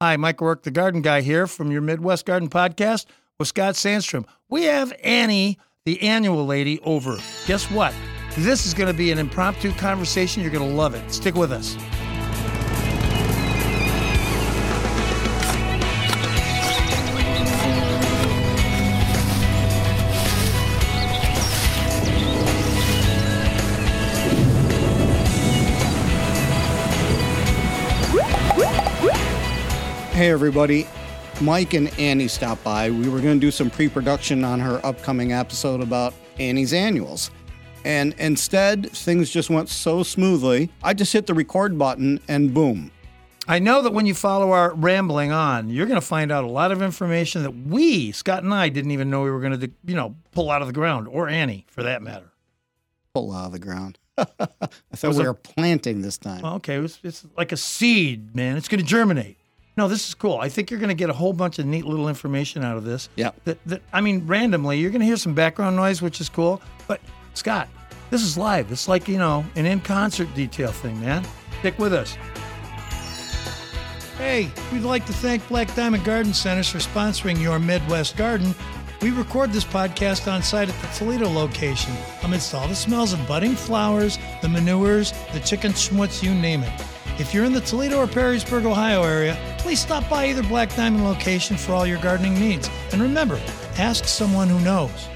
Hi, Mike Rourke, the garden guy here from your Midwest Garden Podcast with Scott Sandstrom. We have Annie, the annual lady, over. Guess what? This is going to be an impromptu conversation. You're going to love it. Stick with us. Hey, everybody. Mike and Annie stopped by. We were going to do some pre production on her upcoming episode about Annie's annuals. And instead, things just went so smoothly. I just hit the record button and boom. I know that when you follow our rambling on, you're going to find out a lot of information that we, Scott and I, didn't even know we were going to, you know, pull out of the ground, or Annie, for that matter. Pull out of the ground. I thought we a- were planting this time. Well, okay, it's, it's like a seed, man. It's going to germinate. No, this is cool. I think you're going to get a whole bunch of neat little information out of this. Yeah. That, that I mean, randomly, you're going to hear some background noise, which is cool. But Scott, this is live. It's like you know an in concert detail thing, man. Stick with us. Hey, we'd like to thank Black Diamond Garden Centers for sponsoring your Midwest Garden. We record this podcast on site at the Toledo location, amidst all the smells of budding flowers, the manures, the chicken schmutz, you name it. If you're in the Toledo or Perrysburg, Ohio area, please stop by either Black Diamond location for all your gardening needs. And remember, ask someone who knows.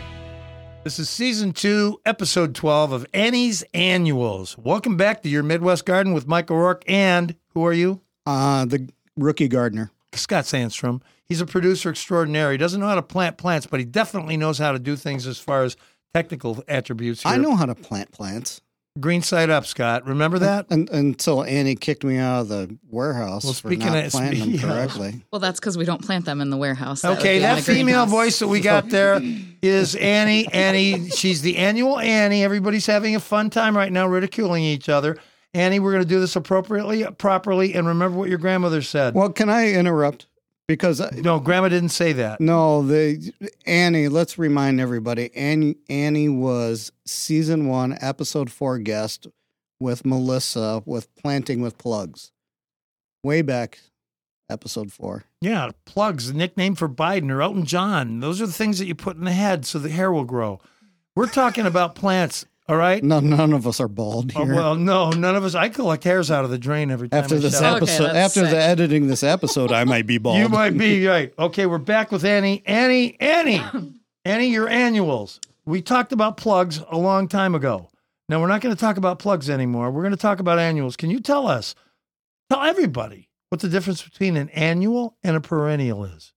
This is season two, episode 12 of Annie's Annuals. Welcome back to your Midwest Garden with Michael Rourke and who are you? Uh, the rookie gardener. Scott Sandstrom. He's a producer extraordinaire. He doesn't know how to plant plants, but he definitely knows how to do things as far as technical attributes. I know how to plant plants. Green side up, Scott. Remember that? Un until Annie kicked me out of the warehouse Well, for not of- planting them correctly. Well, that's because we don't plant them in the warehouse. That Okay, that female voice that we got there is Annie. Annie, she's the annual Annie. Everybody's having a fun time right now, ridiculing each other. Annie, we're going to do this appropriately, properly, and remember what your grandmother said. Well, can I interrupt? Because no, Grandma didn't say that. No, the Annie. Let's remind everybody. Annie Annie was season one, episode four guest with Melissa with planting with plugs, way back, episode four. Yeah, plugs, the nickname for Biden or Elton John. Those are the things that you put in the head so the hair will grow. We're talking about plants, all right? No, none of us are bald Oh, here. well, no, none of us. I collect hairs out of the drain every time. after I this shower. Okay, episode, that's after the editing this episode, I might be bald. You might be right. Okay, we're back with Annie. Annie, Annie, Annie, your annuals. We talked about plugs a long time ago. Now we're not going to talk about plugs anymore. We're going to talk about annuals. Can you tell us, tell everybody what the difference between an annual and a perennial is?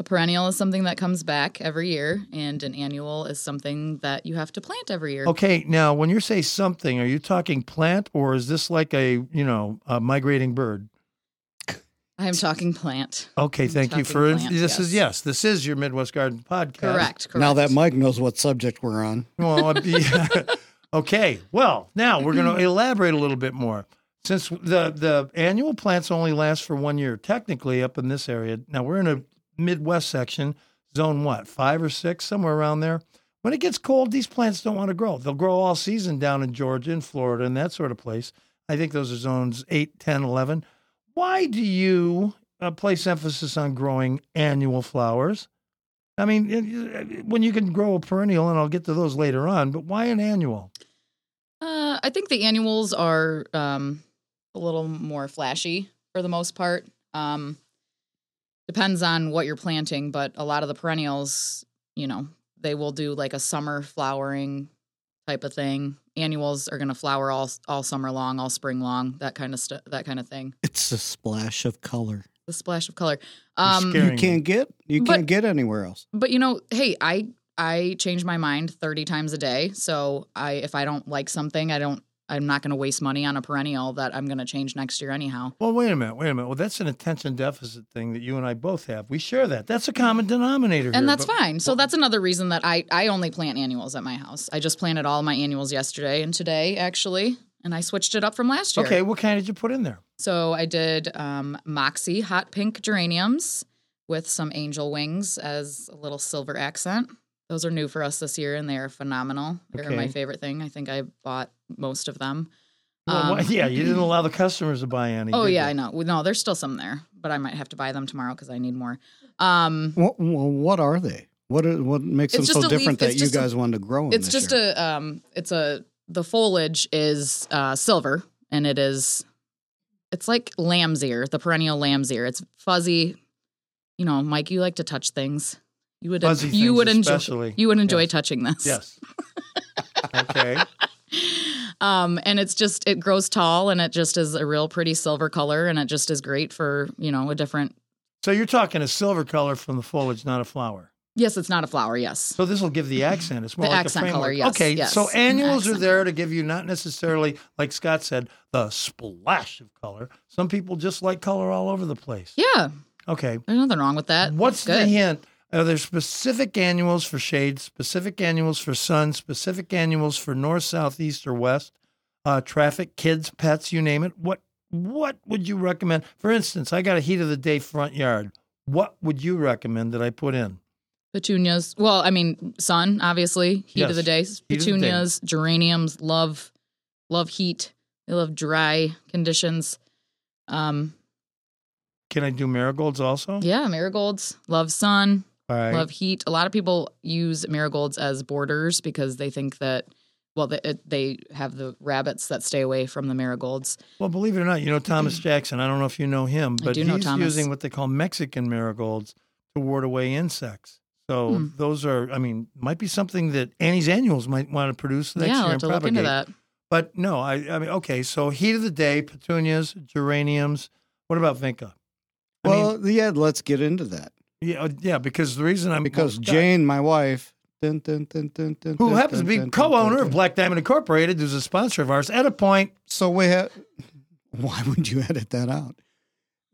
A perennial is something that comes back every year, and an annual is something that you have to plant every year. Okay, now when you say something, are you talking plant or is this like a you know a migrating bird? I am talking plant. Okay, I'm thank you for plant, this. Is yes. yes, this is your Midwest Garden podcast. Correct. Correct. now that Mike knows what subject we're on. Well, I'd okay. Well, now we're going to elaborate a little bit more. Since the the annual plants only last for one year, technically up in this area. Now we're in a Midwest section, zone what five or six, somewhere around there. When it gets cold, these plants don't want to grow. They'll grow all season down in Georgia and Florida and that sort of place. I think those are zones 8, 10, 11. Why do you uh, place emphasis on growing annual flowers? I mean, when you can grow a perennial, and I'll get to those later on, but why an annual? Uh, I think the annuals are um, a little more flashy for the most part. Um, depends on what you're planting, but a lot of the perennials, you know, they will do like a summer flowering type of thing. Annuals are going to flower all all summer long, all spring long, that kind of stuff, that kind of thing. It's a splash of color. The splash of color. You're Um, You can't get you But- can't get anywhere else. but you know, hey, I I change my mind 30 times a day. So I if I don't like something, I don't I'm not going to waste money on a perennial that I'm going to change next year anyhow. Well, wait a minute, wait a minute. Well, that's an attention deficit thing that you and I both have. We share that. That's a common denominator. here, And that's but- fine. So that's another reason that I I only plant annuals at my house. I just planted all my annuals yesterday and today actually, and I switched it up from last year. Okay, what kind did you put in there? So I did um, Moxie hot pink geraniums with some angel wings as a little silver accent. Those are new for us this year, and they are phenomenal. They're my favorite thing. I think I bought most of them. Well, Um, yeah, you didn't allow the customers to buy any. Oh yeah, you? I know. No, there's still some there, but I might have to buy them tomorrow because I need more. Um, What, what are they? What are, what makes them so a leaf- different that you just a- guys wanted to grow? in it's this just year? a um, it's a the foliage is uh, silver and it is it's like lamb's ear, the perennial lamb's ear. It's fuzzy. You know, Mike, you like to touch things. You would Fuzzy you would enjoy especially. you would enjoy Yes. touching this. Yes. okay. Um, and it's just it grows tall and it just is a real pretty silver color and it just is great for you know a different. So you're talking a silver color from the foliage, not a flower. Yes, it's not a flower. Yes. So this will give the accent. It's more The like accent a framework. color, yes, Okay, yes. so annuals are there to give you not necessarily, like Scott said, the splash of color. Some people just like color all over the place. Yeah, Okay, there's nothing wrong with that. what's the hint? Are there specific annuals for shade, specific annuals for sun, specific annuals for north, south, east, or west? Uh, traffic, kids, pets, you name it. What what would you recommend? For instance, I got a heat of the day front yard. What would you recommend that I put in? Petunias. Well, I mean, sun, obviously. Heat Yes. of the day. Of the day. Petunias, geraniums, love love heat. They love dry conditions. Um, Can I do marigolds also? yeah, marigolds, love sun, right. love heat. A lot of people use marigolds as borders because they think that well, they, it, they have the rabbits that stay away from the marigolds. Well, believe it or not, you know Thomas Jackson. I don't know if you know him, but know he's Thomas. using what they call Mexican marigolds to ward away insects. So Hmm. those are, I mean, might be something that Annie's Annuals might want to produce next yeah, I'll year have and to look propagate. into that. But no, I, I mean, okay. So heat of the day, petunias, geraniums. What about vinca? I mean, well, yeah. Let's get into that yeah, uh, yeah. Because the reason I'm because well, Jane, my wife, dun, dun, dun, who happens to be co-owner of. Black Diamond Incorporated, who's a sponsor of ours, at a point. So we have. Why would you edit that out?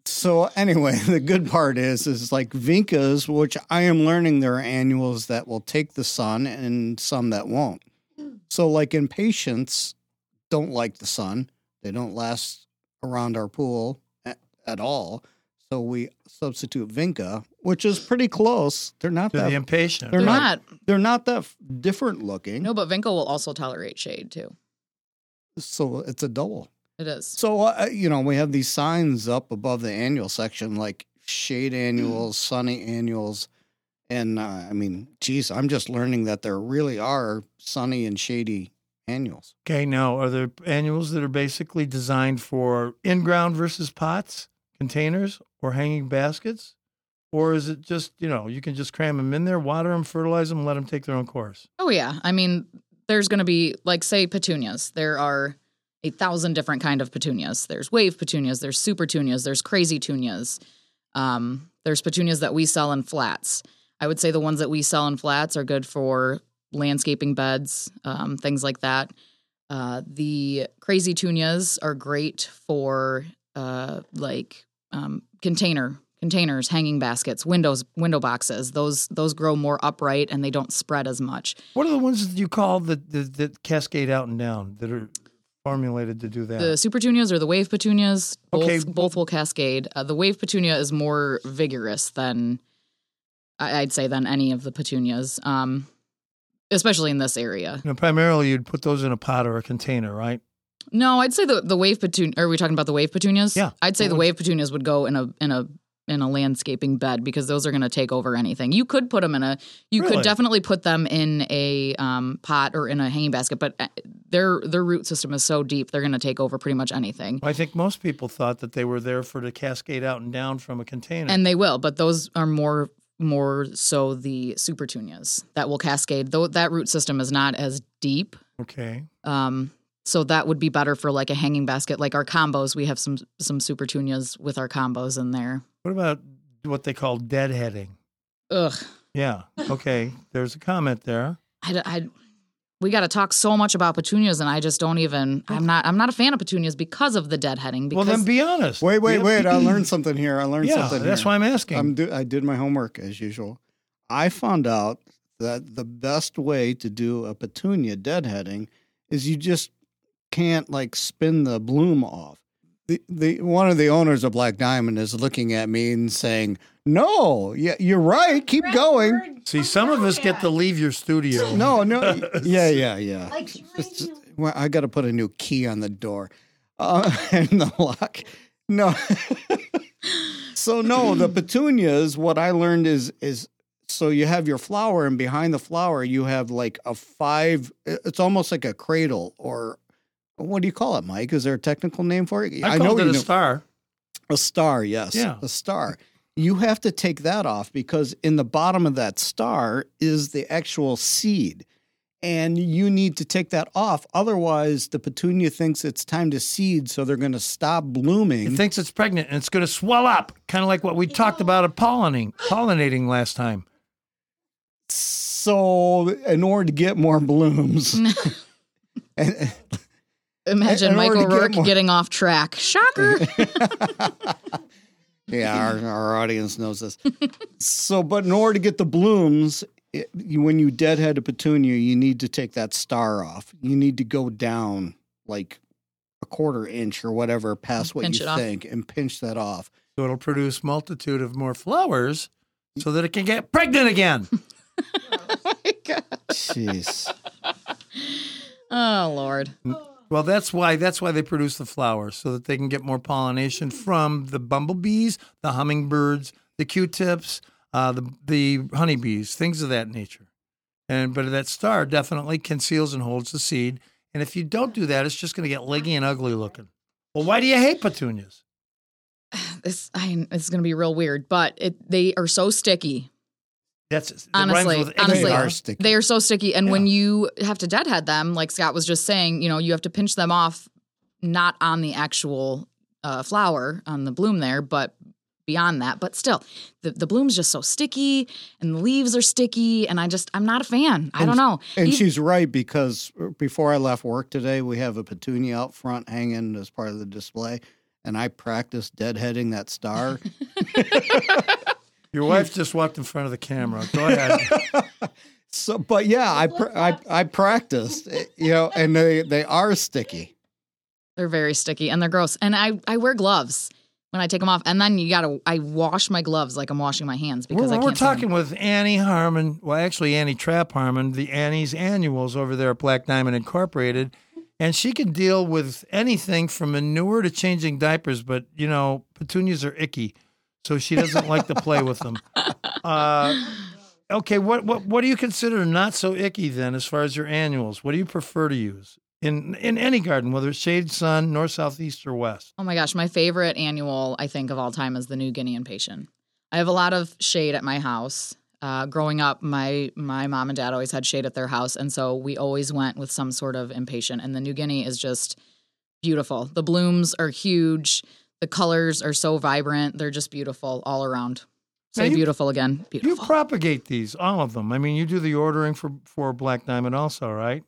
So anyway, the good part is, is like Vincas, which I am learning there are annuals that will take the sun and some that won't. So like impatiens don't like the sun. They don't last around our pool at, at all. So we substitute Vinca, which is pretty close. They're not To that the impatient. They're They're not- not. they're not that f- different looking. No, but Vinca will also tolerate shade too. So it's a double. It is. So uh, you know, we have these signs up above the annual section, like shade annuals, sunny annuals, and uh, I mean, geez, I'm just learning that there really are sunny and shady annuals. Okay, now are there annuals that are basically designed for in-ground versus pots, containers, or hanging baskets? Or is it just, you know, you can just cram them in there, water them, fertilize them, let them take their own course? Oh yeah. I mean, there's going to be like say petunias. There are a thousand different kind of petunias. There's wave petunias. There's super petunias. There's crazy petunias. Um, there's petunias that we sell in flats. I would say the ones that we sell in flats are good for landscaping beds, um, things like that. Uh, the crazy tunias are great for uh, like um, container containers, hanging baskets, windows, window boxes. Those those grow more upright and they don't spread as much. What are the ones that you call that, that, cascade out and down that are formulated to do that? The super petunias or the wave petunias, both, Okay, both will cascade. Uh, the wave petunia is more vigorous than I'd say than any of the petunias, um, especially in this area. You know, primarily, you'd put those in a pot or a container, right? No, I'd say the the wave petunia. Are we talking about the wave petunias? Yeah. I'd say the wave petunias would go in a in a in a landscaping bed because those are going to take over anything. You could put them in a. You Really? could definitely put them in a um, pot or in a hanging basket, but uh, their their root system is so deep they're going to take over pretty much anything. I think most people thought that they were there for to cascade out and down from a container. And they will, but those are more more so the super tunias that will cascade. Though that root system is not as deep. okay. Um, so that would be better for like a hanging basket, like our combos. We have some some super tunias with our combos in there. What about what they call deadheading? Ugh, Yeah. Okay. There's a comment there. I, I we got to talk so much about petunias, and I just don't even. I'm not. I'm not a fan of petunias because of the deadheading. Well, Because then be honest. Wait, wait, wait! I learned something here. I learned Yeah, something. that's here. why I'm asking. I'm do, I did my homework as usual. I found out that the best way to do a petunia deadheading is you just can't like spin the bloom off. The, the one of the owners of Black Diamond is looking at me and saying, "No, yeah, you're right. Keep going." See, some of us get to leave your studio. No, no, yeah, yeah, yeah. Like trying It's- to well, I got to put a new key on the door. Uh, and the lock. No. so no, the petunias. What I learned is is so you have your flower, and behind the flower you have like a five. It's almost like a cradle, or what do you call it, Mike? Is there a technical name for it? I, called it you a know- star. a star, yes. Yeah. A star. You have to take that off because in the bottom of that star is the actual seed. And you need to take that off. Otherwise, the petunia thinks it's time to seed, so they're going to stop blooming. It thinks it's pregnant and it's going to swell up, kind of like what we talked about at pollinating, pollinating last time. so, in order to get more blooms, and, Imagine in order Michael to get Rourke getting off track. Shocker. Yeah, our, our audience knows this. so, but in order to get the blooms, it, you, when you deadhead a petunia, you need to take that star off. You need to go down like a quarter inch or whatever past what you it off. think and pinch that off. So it'll produce multitude of more flowers so that it can get pregnant again. Oh my God. Jeez. oh Lord. Well, that's why that's why they produce the flowers so that they can get more pollination from the bumblebees, the hummingbirds, the Q-tips, uh, the the honeybees, things of that nature. And but that star definitely conceals and holds the seed. And if you don't do that, it's just going to get leggy and ugly looking. Well, why do you hate petunias? This I it's gonna be real weird, but it they are so sticky. That's it Honestly, with honestly, They are sticky. They are so sticky. And when you have to deadhead them, like Scott was just saying, you know, you have to pinch them off not on the actual uh, flower, on the bloom there, but beyond that. But still, the, the bloom's just so sticky and the leaves are sticky. And I just, I'm not a fan. I And- don't know. And she's right because uh, before I left work today, we have a petunia out front hanging as part of the display. And I practiced deadheading that star. Your wife just walked in front of the camera. Go ahead. So, but yeah, I, pr- I I practiced, eh, you know, and they they are sticky. They're very sticky and they're gross. And I, I wear gloves when I take them off. And then you got to, I wash my gloves like I'm washing my hands because we're, I we're can't. stand talking with Annie Harman. Well, actually, Annie Trap Harman, the Annie's Annuals over there at Black Diamond Incorporated. And she can deal with anything from manure to changing diapers, but, you know, petunias are icky. So she doesn't like to play with them. Uh, okay, what, what, what do you consider not so icky then as far as your annuals? What do you prefer to use in, in any garden, whether it's shade, sun, north, south, east, or west? Oh my gosh, my favorite annual I think of all time is the New Guinea impatient. I have a lot of shade at my house. Uh, growing up, my my mom and dad always had shade at their house, and so we always went with some sort of impatient. And the New Guinea is just beautiful. The blooms are huge. The colors are so vibrant. They're just beautiful all around. Say you- beautiful again. Beautiful. You propagate these, all of them. I mean, you do the ordering for for Black Diamond also, right?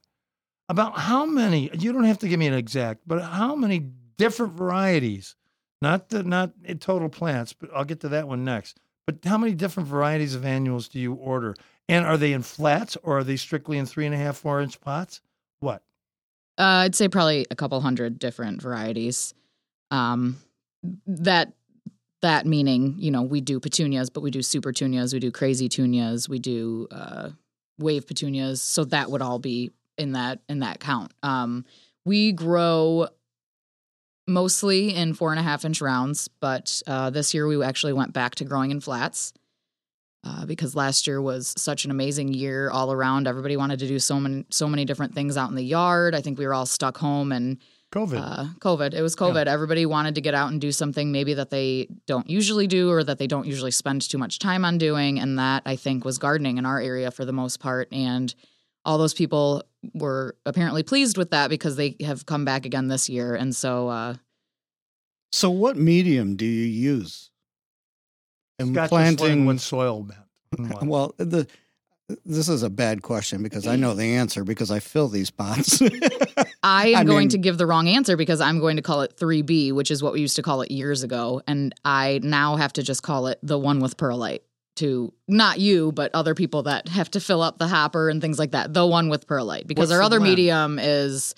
About how many? You don't have to give me an exact, but how many different varieties? Not the not total plants, but I'll get to that one next. But how many different varieties of annuals do you order? And are they in flats or are they strictly in three and a half, four inch pots? What? Uh, I'd say probably a couple hundred different varieties. Um, that that meaning, you know, we do petunias, but we do super petunias, we do crazy tunias, we do uh, wave petunias. So that would all be in that in that count. Um, we grow mostly in four and a half inch rounds, but uh, this year we actually went back to growing in flats. Uh, because last year was such an amazing year all around. Everybody wanted to do so many so many different things out in the yard. I think we were all stuck home and COVID. uh, COVID. It was COVID. Everybody wanted to get out and do something maybe that they don't usually do or that they don't usually spend too much time on doing. And that I think was gardening in our area for the most part. And all those people were apparently pleased with that because they have come back again this year. And so, uh, So, what medium do you use? And Scott planting. what soil meant. Well, the this is a bad question because I know the answer because I fill these pots. I am I going mean- to give the wrong answer because I'm going to call it 3B, which is what we used to call it years ago. And I now have to just call it the one with perlite to not you, but other people that have to fill up the hopper and things like that. The one with perlite because What's our other medium is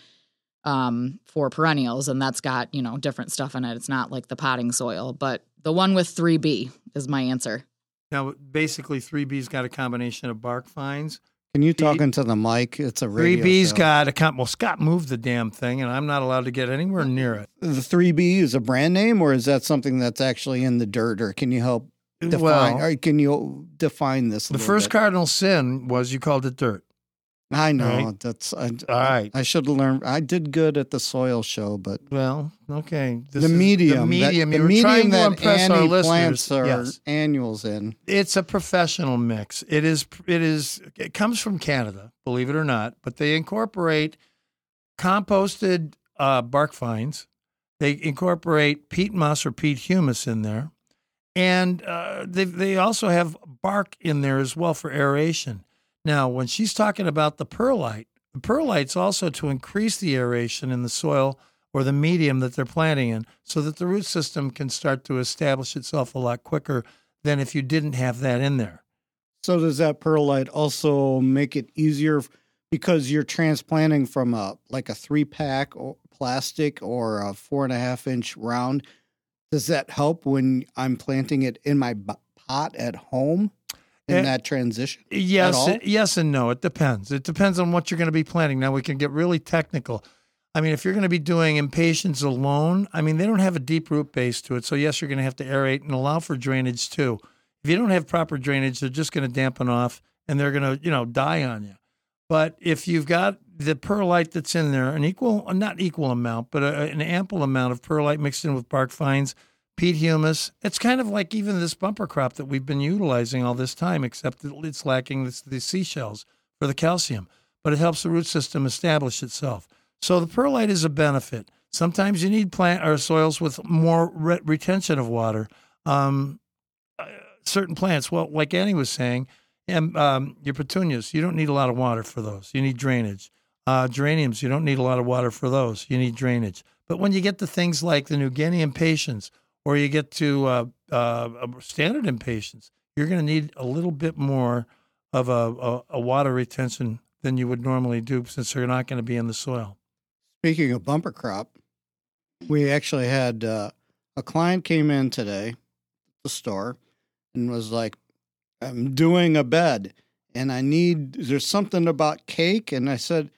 um, for perennials and that's got, you know, different stuff in it. It's not like the potting soil, but the one with 3B is my answer. Now, basically, 3B's got a combination of bark fines, Can you talk into the mic? It's a Three radio B's show. got a comp. Well, Scott moved the damn thing, and I'm not allowed to get anywhere near it. the three B is a brand name, or is that something that's actually in the dirt? Or can you help define? well, or can you define this? the first bit? cardinal sin was you called it dirt. I know right? that's. I, All right. I should have learned. I did good at the soil show, but Well, okay. This the is medium, the medium. that, the were trying medium to that impress our Annie listeners. plants are Yes. annuals in. it's a professional mix. It is. It is. It comes from Canada, believe it or not. But they incorporate composted uh, bark fines. They incorporate peat moss or peat humus in there, and uh, they they also have bark in there as well for aeration. Now, when she's talking about the perlite, the perlite's also to increase the aeration in the soil or the medium that they're planting in, so that the root system can start to establish itself a lot quicker than if you didn't have that in there. So does that perlite also make it easier because you're transplanting from a like a three pack or plastic or a four and a half inch round? Does that help when I'm planting it in my pot at home in Eh, that transition? Yes, yes, and no. It depends. It depends on what you're going to be planting. Now we can get really technical. I mean, if you're going to be doing impatiens alone, I mean, they don't have a deep root base to it. So yes, you're going to have to aerate and allow for drainage too. If you don't have proper drainage, they're just going to dampen off and they're going to, you know, die on you. But if you've got the perlite that's in there, an equal, not equal amount, but a, an ample amount of perlite mixed in with bark fines, peat humus, it's kind of like even this bumper crop that we've been utilizing all this time, except that it's lacking this, the seashells for the calcium. But it helps the root system establish itself. So the perlite is a benefit. Sometimes you need plant or soils with more re- retention of water. Um, uh, certain plants, well, like Annie was saying, and um, your petunias, you don't need a lot of water for those. You need drainage. Uh, geraniums, you don't need a lot of water for those. You need drainage. But when you get to things like the New Guinea impatiens, or you get to uh, uh, standard impatiens, you're going to need a little bit more of a, a, a water retention than you would normally do, since they're not going to be in the soil. Speaking of bumper crop, we actually had uh, a client came in today, the store, and was like, "I'm doing a bed, and I need. There's something about cake." And I said,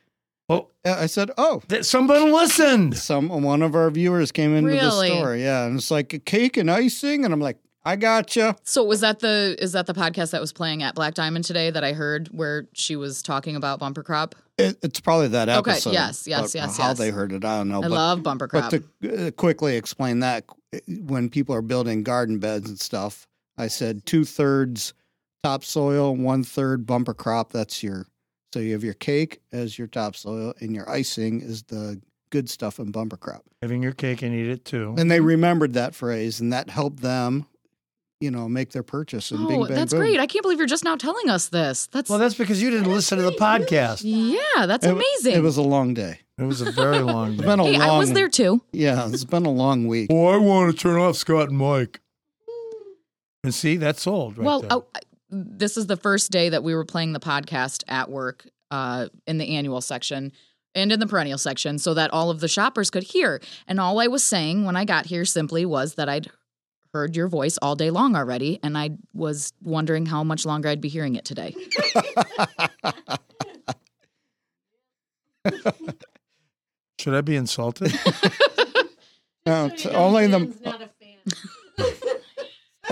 Oh, "I said, oh." that someone listened. Some one of our viewers came into Really? the store, yeah, and it's like a cake and icing, and I'm like, I gotcha. So was that the is that the podcast that was playing at Black Diamond today that I heard where she was talking about bumper crop? It, it's probably that episode. Okay, episode. yes, yes, but yes, How yes. they heard it, I don't know. I but love bumper crop. But to uh, quickly explain that, when people are building garden beds and stuff, I said two thirds topsoil, one third bumper crop. That's your so you have your cake as your topsoil, and your icing is the good stuff in bumper crop. Having your cake and eat it too. And they remembered that phrase, and that helped them, you know, make their purchase. And bing, oh, bang, that's boom. great! I can't believe you're just now telling us this. That's Well, that's because you didn't listen to the podcast. yeah, that's It- amazing. It was a long day. It was a very long It's day. been a hey, long. I was there too. Yeah, it's been a long week. Oh, I want to turn off Scott and Mike. And see, that's sold right well, there. oh, I- this is the first day that we were playing the podcast at work uh, in the annual section and in the perennial section so that all of the shoppers could hear. And all I was saying when I got here simply was that I'd heard your voice all day long already, and I was wondering how much longer I'd be hearing it today. Should I be insulted? No, it's only the not a fan.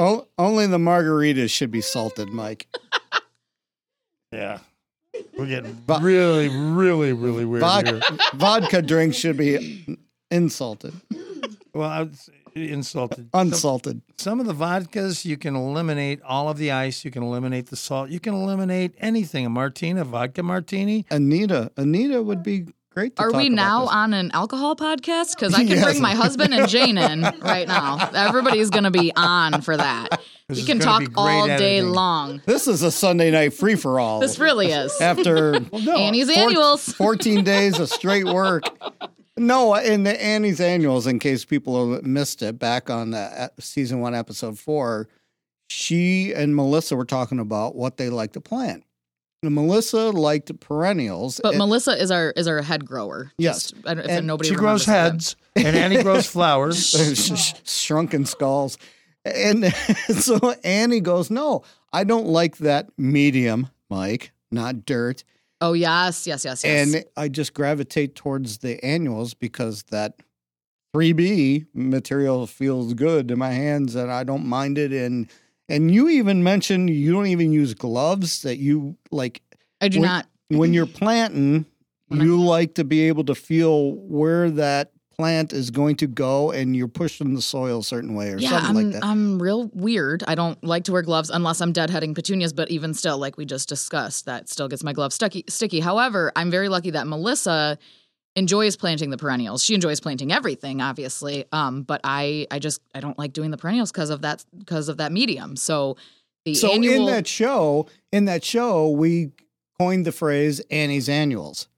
o- only the margaritas should be salted, Mike. yeah. We're getting really, really, really weird Vodka, here. vodka drinks should be insulted, Well, I was insulted. unsalted. Some of the vodkas, you can eliminate all of the ice. You can eliminate the salt. You can eliminate anything. A martini, a vodka martini. Anita, Anita would be great. Are we now this. on an alcohol podcast? Because I can Yes. bring my husband and Jane in right now. Everybody's going to be on for that. This We can talk all day long. This is a Sunday night free for all. This really is. after no, Annie's four- annuals. 14 days of straight work. No, in the Annie's annuals, in case people missed it, back on the uh, season one, episode four, she and Melissa were talking about what they like to plant. And Melissa liked perennials. But and- Melissa is our is our head grower. Yes. Just- if And nobody She grows remembers that. heads, and Annie grows flowers. sh- sh- shrunken skulls. And so Annie goes, No, I don't like that medium, Mike, not dirt. Oh yes, yes, yes, yes. And I just gravitate towards the annuals because that 3B material feels good in my hands and I don't mind it. And and you even mentioned you don't even use gloves that you like I do when- not. when you're planting, When I- you like to be able to feel where that plant is going to go and you're pushing the soil a certain way or Yeah, something I'm like that. I'm real weird. I don't like to wear gloves unless I'm deadheading petunias, but even still, like we just discussed, that still gets my gloves sticky. Sticky. However, I'm very lucky that Melissa enjoys planting the perennials. She enjoys planting everything, obviously. Um, but I I just I don't like doing the perennials because of that because of that medium. So the so annual in that show, in that show, we coined the phrase Annie's annuals.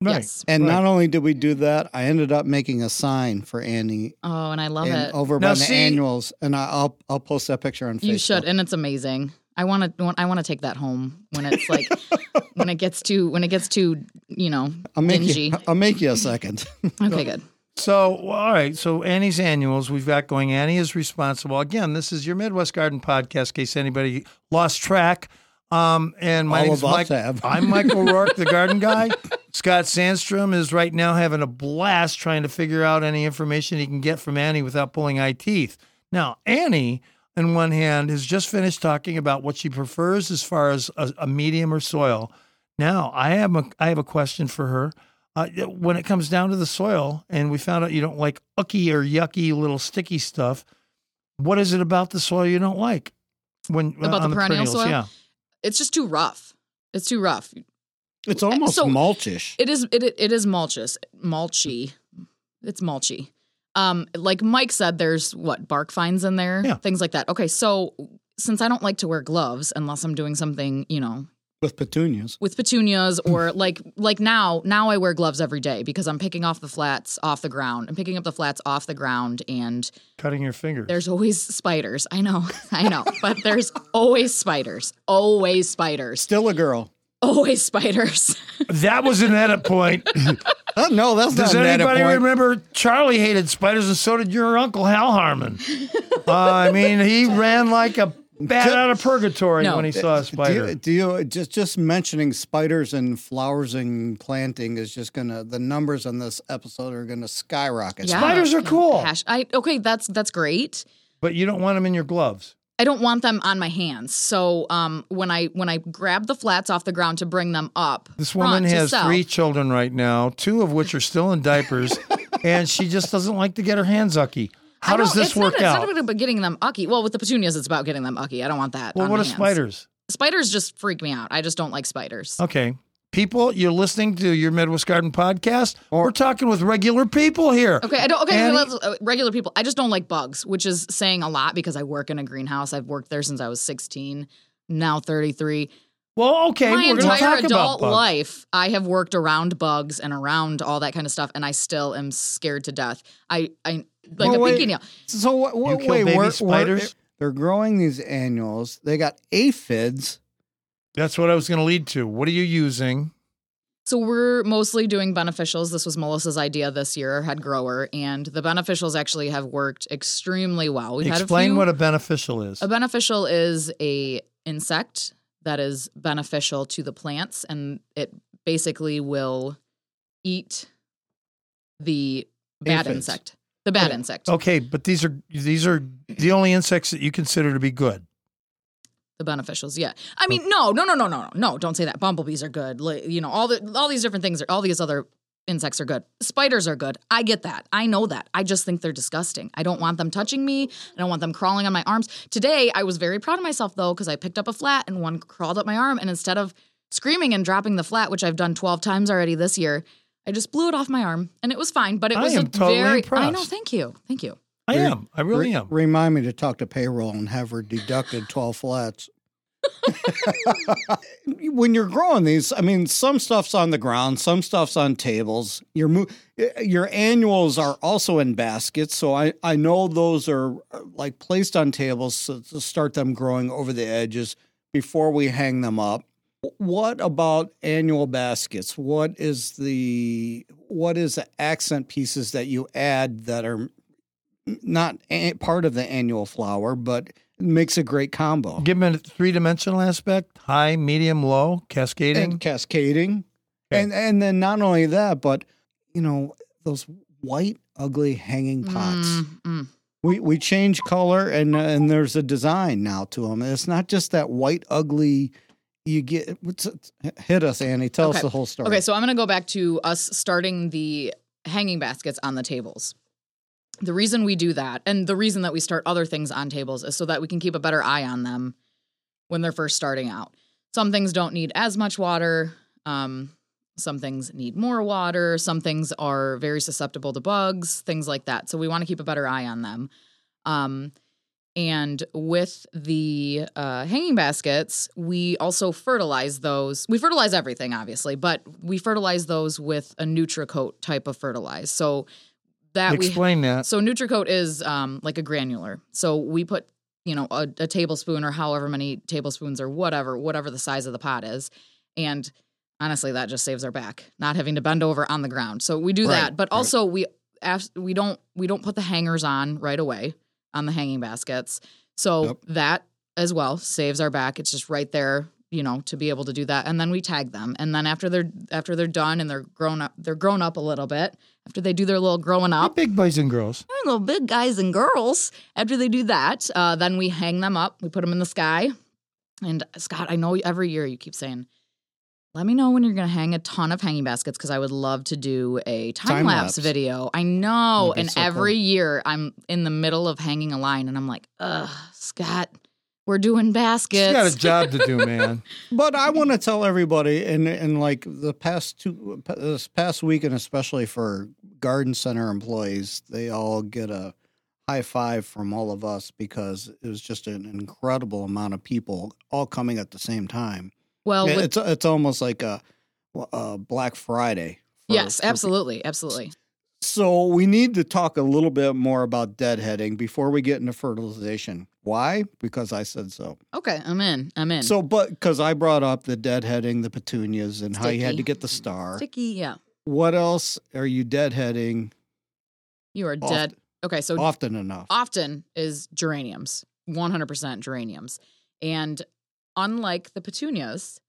Right. yes. And Right. not only did we do that, I ended up making a sign for Annie Oh, and I love and it. over Now by the annuals, and I- I'll I'll post that picture on Facebook. You should, and it's amazing. I want to. I want to take that home when it's like when it gets too when it gets too you know I'll make dingy. you. I'll make you a second. Okay, good. So, all right. So, Annie's annuals we've got going. Annie is responsible. Again, this is your Midwest Garden podcast. In case anybody lost track. Um, and my All name's Mike. have. I'm Michael Rourke, the garden guy. Scott Sandstrom is right now having a blast trying to figure out any information he can get from Annie without pulling eye teeth. Now, Annie, on one hand, has just finished talking about what she prefers as far as a, a medium or soil. Now, I have a I have a question for her. Uh, when it comes down to the soil, and we found out you don't like ucky or yucky little sticky stuff, what is it about the soil you don't like? When About on the perennial perennials? soil? Yeah. It's just too rough. It's too rough. It's almost So- mulchish. It is. It it is mulchous, mulchy. It's mulchy. Um, like Mike said, there's what bark fines in there, Yeah. things like that. Okay, so since I don't like to wear gloves unless I'm doing something, you know, with petunias. with petunias or like like now now I wear gloves every day because I'm picking off the flats off the ground. I'm picking up the flats off the ground and Cutting your fingers. there's always spiders. I know. I know. but there's always spiders. Always spiders. Still a girl. Always spiders. That was an edit point. Oh, no, that's Does not an edit anybody remember Charlie hated spiders and so did your uncle Hal Harman? uh, I mean, he ran like a bat out of purgatory No. when he saw a Do spider. you, do you just just mentioning spiders and flowers and planting is just gonna the numbers on this episode are gonna skyrocket. Yeah. Spiders are cool, I okay, that's that's great. but you don't want them in your gloves. I don't want them on my hands. So um, when I when I grab the flats off the ground to bring them up, This woman has south- three children right now, two of which are still in diapers, and she just doesn't like to get her hands ucky. How does this work not, out? It's not about getting them ucky. Well, with the petunias, it's about getting them ucky. I don't want that. well, on what are hands. spiders? Spiders just freak me out. I just don't like spiders. Okay. People, you're listening to your Midwest Garden podcast. We're talking with regular people here. Okay, I don't. Okay, Annie? let's- uh, regular people. I just don't like bugs, which is saying a lot because I work in a greenhouse. I've worked there since I was 16, now 33. Well, okay, My we're entire talk about adult bugs. life, I have worked around bugs and around all that kind of stuff, and I still am scared to death. I, I like Well, a wait. pinky nail. So what? You what kill wait, baby we're- spiders? we're- they're growing these annuals. They got aphids. That's what I was going to lead to. What are you using? So we're mostly doing beneficials. This was Melissa's idea this year, head grower, and the beneficials actually have worked extremely well. We've had a Explain few, what a beneficial is. A beneficial is a insect that is beneficial to the plants, and it basically will eat the bad Aphids. insect. The bad Okay. insect. okay, but these are these are the only insects that you consider to be good. The beneficials, yeah. I mean, no, no, no, no, no, no, no. Don't say that. Bumblebees are good. You know, all the all these different things are all these other insects are good. Spiders are good. I get that. I know that. I just think they're disgusting. I don't want them touching me. I don't want them crawling on my arms. Today, I was very proud of myself though because I picked up a flat and one crawled up my arm, and instead of screaming and dropping the flat, which I've done twelve times already this year, I just blew it off my arm, and it was fine. But it I was am a totally very. I know. Thank you. Thank you. I Re- am. I really Re- am. Remind me to talk to payroll and have her deducted 12 flats. when you're growing these, I mean, some stuff's on the ground, some stuff's on tables. Your mo- your annuals are also in baskets, so I I know those are uh, like placed on tables so, to start them growing over the edges before we hang them up. What about annual baskets? What is the what is the accent pieces that you add that are not a- part of the annual flower, but makes a great combo. Give them a three dimensional aspect: high, medium, low, cascading. and cascading. Okay. And and then not only that, but you know, those white, ugly hanging pots. Mm, mm. We we change color and uh, and there's a design now to them. It's not just that white, ugly. You get what's hit us, Annie. Tell us the whole story. Okay, so I'm going to go back to us starting the hanging baskets on the tables. The reason we do that, and the reason that we start other things on tables, is so that we can keep a better eye on them when they're first starting out. Some things don't need as much water. Um, some things need more water. Some things are very susceptible to bugs, things like that. So we want to keep a better eye on them. Um, and with the uh, hanging baskets, we also fertilize those. We fertilize everything, obviously, but we fertilize those with a Nutricote type of fertilizer. So that we Explain that. so Nutricote is um, like a granular. So we put, you know, a, a tablespoon or however many tablespoons or whatever, whatever the size of the pot is, and honestly, that just saves our back, not having to bend over on the ground. So we do Right, that, but right. also we we don't we don't put the hangers on right away on the hanging baskets. So Yep. that as well saves our back. It's just right there, you know, to be able to do that. And then we tag them. And then after they're after they're done and they're grown up, they're grown up a little bit. After they do their little growing up, big boys and girls. little big guys and girls. After they do that, uh, then we hang them up. We put them in the sky. And Scott, I know every year you keep saying, let me know when you're going to hang a ton of hanging baskets because I would love to do a time, lapse Time-lapse. video. I know. And so every cool. year I'm in the middle of hanging a line and I'm like, ugh, Scott, we're doing baskets. She's got a job to do, man. But I want to tell everybody, and and like the past two, this past week, and especially for garden center employees, they all get a high five from all of us because it was just an incredible amount of people all coming at the same time. well, with- it's it's almost like a, a Black Friday. for- yes, for absolutely. Absolutely. So we need to talk a little bit more about deadheading before we get into fertilization. Why? Because I said so. Okay, I'm in. I'm in. So, but because I brought up the deadheading, the petunias, and how you had Sticky. to get the star. Sticky, yeah. What else are you deadheading You are oft- dead. Okay, so often enough? often is geraniums, 100% geraniums. And unlike the petunias,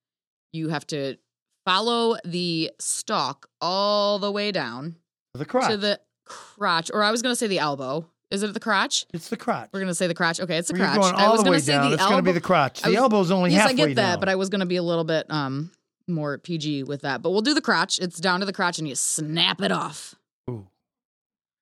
you have to follow the stalk all the way down The crotch. to the crotch, or I was going to say the elbow. Is it the crotch? it's the crotch. We're going to say the crotch. Okay, it's the you're crotch. going I all was the going way say down. the it's elbow. going to be the crotch. The was- elbow's only yes, I get that, down. but I was going to be a little bit um more PG with that. But we'll do the crotch. It's down to the crotch, and you snap it off. Ooh.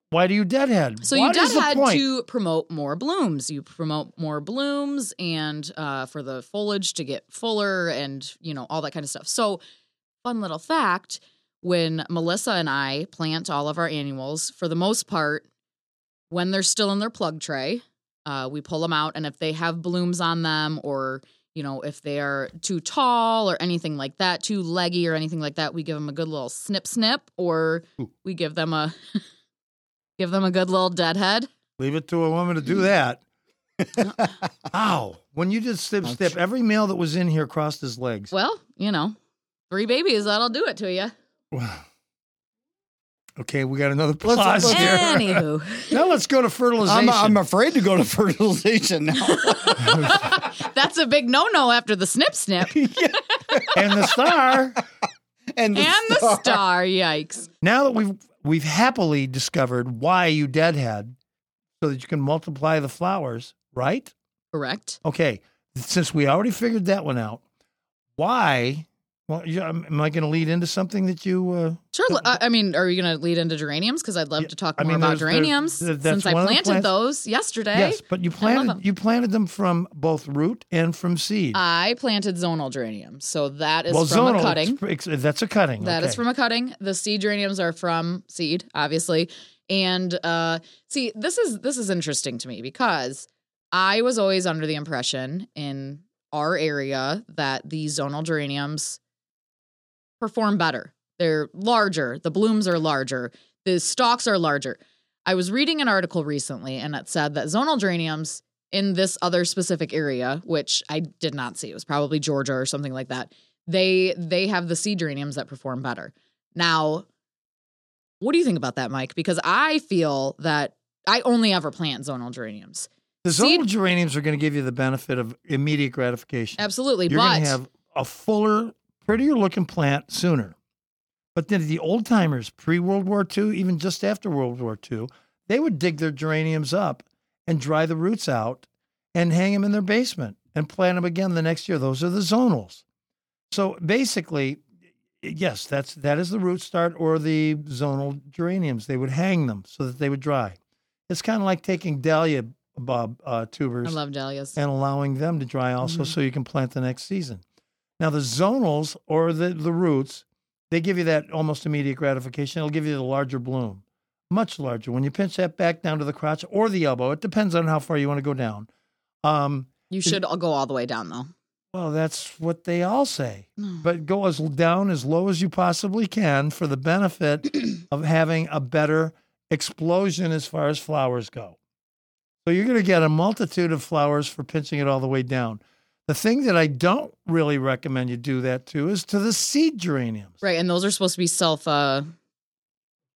Why do you deadhead? So What you deadhead to promote more blooms. You promote more blooms and uh, for the foliage to get fuller and you know all that kind of stuff. So fun little fact: when Melissa and I plant all of our annuals, for the most part, when they're still in their plug tray, uh, we pull them out, and if they have blooms on them or you know, if they are too tall or anything like that, too leggy or anything like that, we give them a good little snip snip, or Ooh. we give them a give them a good little deadhead. Leave it to a woman to do that. Ow. When you did step Ouch. step, every male that was in here crossed his legs. Well, you know, three babies that'll do it to you. Okay, we got another Let's- pause let's- here. Anywho, now let's go to fertilization. I'm, I'm afraid to go to fertilization now. that's a big no no after the snip snip and the star. and and the star. Yikes! Now that we've we've happily discovered why you deadhead, so that you can multiply the flowers, right? Correct. Okay, since we already figured that one out, why? Well, you, um, am I going to lead into something that you? Uh, Sure. I, I mean, are you going to lead into geraniums? Because I'd love Yeah, to talk I more mean, about geraniums since I one of the planted those yesterday. yes, but you planted you planted them from both root and from seed. I planted zonal geraniums, so that is well, from zonal, a cutting. ex- ex- that's a cutting. That is okay. from a cutting. The seed geraniums are from seed, obviously. And uh see, this is this is interesting to me because I was always under the impression in our area that the zonal geraniums perform better. They're larger, the blooms are larger, the stalks are larger. I was reading an article recently and it said that zonal geraniums in this other specific area, which I did not see, it was probably Georgia or something like that. They they have the seed geraniums that perform better. Now, what do you think about that, Mike? Because I feel that I only ever plant zonal geraniums. The Seed- zonal geraniums are going to give you the benefit of immediate gratification. Absolutely, You're but going to have a fuller, prettier looking plant sooner. But then the old timers, pre World War II, even just after World War II, they would dig their geraniums up and dry the roots out and hang them in their basement and plant them again the next year. Those are the zonals. So basically, yes, that's that is the root start or the zonal geraniums. They would hang them so that they would dry. It's kind of like taking dahlia bulb uh, tubers I love dahlias. and allowing them to dry also Mhm. so you can plant the next season. Now the zonals or the, the roots, they give you that almost immediate gratification. It'll give you the larger bloom, much larger. When you pinch that back down to the crotch or the elbow, it depends on how far you want to go down. Um, You should all go all the way down though. well, that's what they all say. No. But go as down as low as you possibly can for the benefit of having a better explosion as far as flowers go. So you're going to get a multitude of flowers for pinching it all the way down. The thing that I don't really recommend you do that to is to the seed geraniums. Right, and those are supposed to be self. uh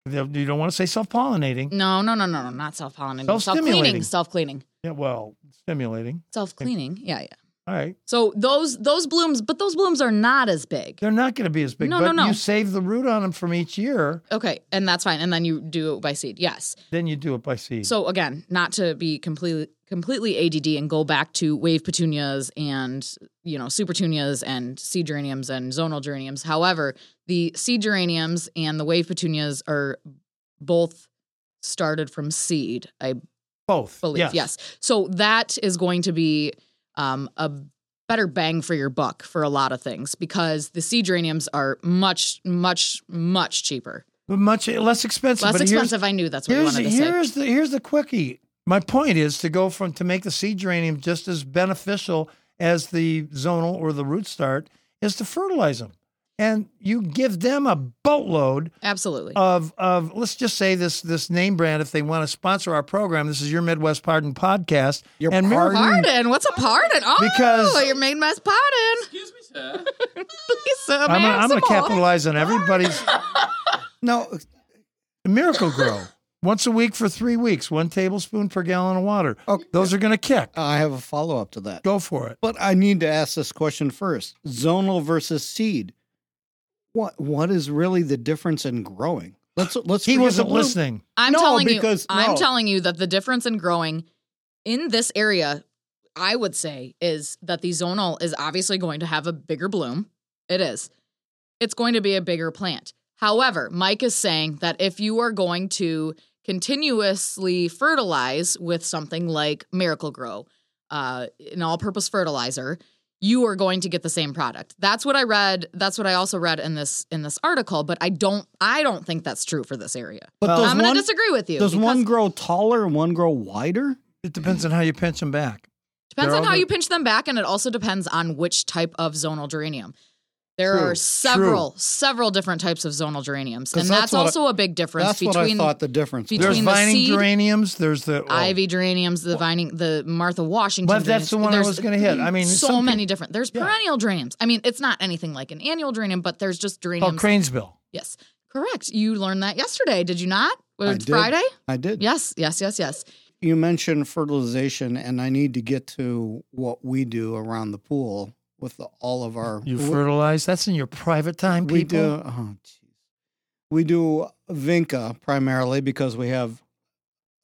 You don't want to say self pollinating. No, no, no, no, no, not self pollinating. Self cleaning. Self cleaning. Yeah, well, stimulating. Self cleaning. Yeah, yeah. All right. So those those blooms, but those blooms are not as big. They're not going to be as big, No, but no, no. you save the root on them from each year, Okay, and that's fine. And then you do it by seed. Yes. then you do it by seed. So again, not to be completely completely ADD and go back to wave petunias and you know super petunias and seed geraniums and zonal geraniums. However, the seed geraniums and the wave petunias are both started from seed. I Both. believe. Yes. Yes. So that is going to be um, a better bang for your buck for a lot of things because the seed geraniums are much, much, much cheaper. But much less expensive. Less expensive. I knew that's what you Here's wanted to say. here's the here's the quickie. My point is to go from to make the seed geranium just as beneficial as the zonal or the root start is to fertilize them, and you give them a boatload Absolutely. of of let's just say this this name brand if they want to sponsor our program. This is your Midwest Pardon podcast. Your and pardon? pardon. What's a pardon? Oh, Because- your maid mess pardon. Excuse me, sir. Please, sir, I'm may I gonna, have I'm gonna capitalize on everybody's No, Miracle-Gro. Once a week for three weeks, one tablespoon per gallon of water. Okay. Those are going to kick. Uh, I have a follow up to that. Go for it. But I need to ask this question first. Zonal versus seed. What what is really the difference in growing? Let's let's He wasn't the listening. I'm No, telling because- you, I'm telling you that the difference in growing in this area, I would say, is that the zonal is obviously going to have a bigger bloom. It is. It's going to be a bigger plant. However, Mike is saying that if you are going to continuously fertilize with something like Miracle-Gro, uh, an all-purpose fertilizer, you are going to get the same product. That's what I read. That's what I also read in this in this article. But I don't. I don't think that's true for this area. But Well, I'm going to disagree with you. does one grow taller and one grow wider? It depends on how you pinch them back. Depends They're on how good. you pinch them back, and it also depends on which type of zonal geranium. There True, are several, several different types of zonal geraniums, 'Cause and that's that's, also a big difference between. That's what I thought the difference was. There's the vining seed, geraniums. There's the oh. ivy geraniums, the vining, the Martha Washington. Well, that's the geraniums. one I was gonna hit. I mean, so some many different. There's Yeah. perennial geraniums. I mean, it's not anything like an annual geranium, but there's just Oh, geraniums. Cranesbill. yes, correct. You learned that yesterday, did you not? I Was did. Friday? I did. Yes, yes, yes, yes. You mentioned fertilization, and I need to get to what we do around the pool with the, all of our. You fertilize. That's in your private time, people. We do. Oh, jeez. We do vinca primarily because we have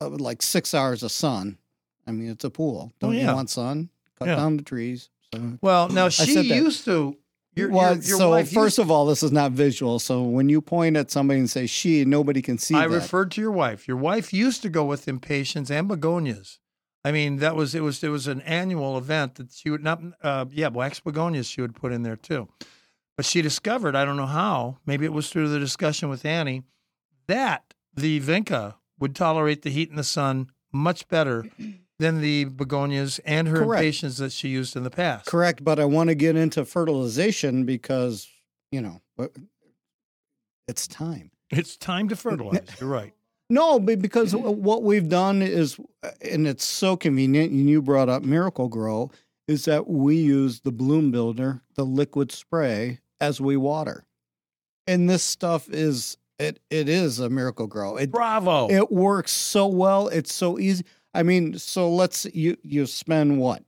uh, like six hours of sun. I mean, it's a pool. Oh, Don't yeah. you want sun? Cut Yeah. down the trees. So, Well, now she used to. Your, well, your, your so first used, of all, this is not visual. So when you point at somebody and say she, nobody can see I that. referred to your wife. Your wife used to go with impatiens and begonias. I mean, that was it was it was an annual event that she would not. Uh, yeah, wax begonias she would put in there too. But she discovered, I don't know how, maybe it was through the discussion with Annie, that the vinca would tolerate the heat and the sun much better than the begonias and her impatiens that she used in the past. Correct, but I want to get into fertilization because you know it's time. It's time to fertilize. You're right. No, but because what we've done is, and it's so convenient. And you brought up Miracle-Gro, is that we use the bloom builder, the liquid spray, as we water, and this stuff is it. It is a Miracle-Gro. It Bravo. it works so well. It's so easy. I mean, so let's you you spend what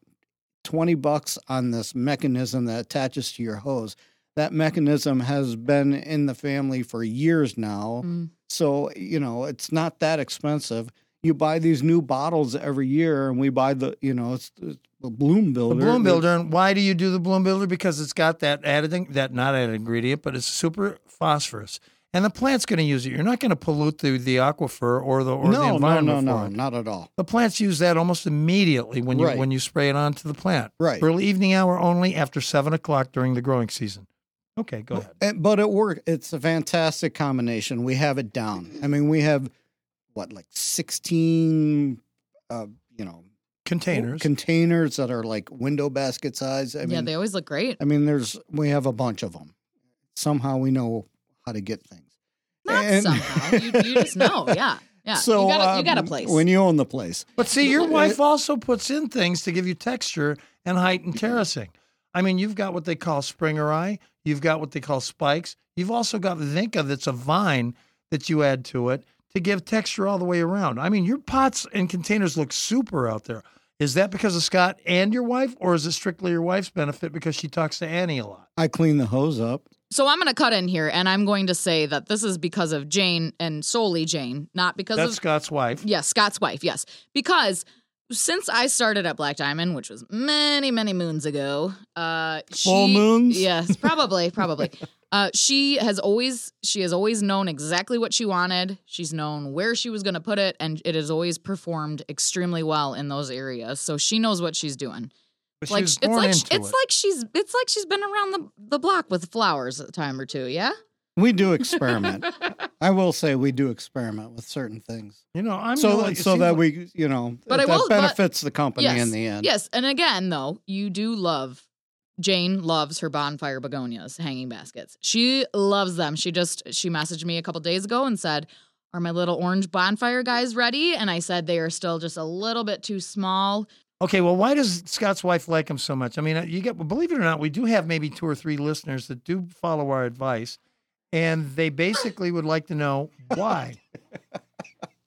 twenty bucks on this mechanism that attaches to your hose. That mechanism has been in the family for years now. Mm. So, you know, it's not that expensive. You buy these new bottles every year, and we buy the, you know, it's, it's the bloom builder. The bloom builder, and why do you do the bloom builder? Because it's got that added, that not added ingredient, but it's super phosphorus, and the plant's going to use it. You're not going to pollute the, the aquifer or the or the no, no, environment no, for no, it. not at all. The plants use that almost immediately when you Right. when you spray it onto the plant. Right. Early evening hour only after seven o'clock during the growing season. Okay, go ahead. And- But it worked. It's a fantastic combination. We have it down. I mean, we have what, like 16, uh, you know, Containers. containers that are like window basket size. I yeah, mean, they always look great. I mean, there's we have a bunch of them. Somehow we know how to get things. Not and- somehow. You, you just know. Yeah. Yeah. So you, got a, you got a um, place. when you own the place. But see, your wife also puts in things to give you texture and height and terracing. I mean, you've got what they call sprengeri. You've got what they call spikes. You've also got vinca that's a vine that you add to it to give texture all the way around. I mean, your pots and containers look super out there. Is that because of Scott and your wife, or is it strictly your wife's benefit because she talks to Annie a lot? I clean the hose up. so I'm going to cut in here and I'm going to say that this is because of Jane and solely Jane, not because That's of Scott's wife. Yes, Scott's wife. Yes, because since I started at Black Diamond, which was many, many moons ago, uh, Full she- moons? Yes, probably, probably. Uh, she has always she has always known exactly what she wanted. She's known where she was going to put it, and it has always performed extremely well in those areas. So she knows what she's doing. But she like was it's like it's it. like she's it's like she's been around the the block with flowers a time or two. Yeah. We do experiment. I will say we do experiment with certain things. you know, I'm so really- so that like- we, you know, But I that will- but- benefits the company yes, in the end. Yes, and again though, you do love Jane loves her bonfire begonias hanging baskets. She loves them. She just she messaged me a couple days ago and said, "Are my little orange bonfire guys ready?" And I said they are still just a little bit too small. Okay, well, why does Scott's wife like them so much? I mean, uh, you get believe it or not, we do have maybe two or three listeners that do follow our advice, and they basically would like to know why.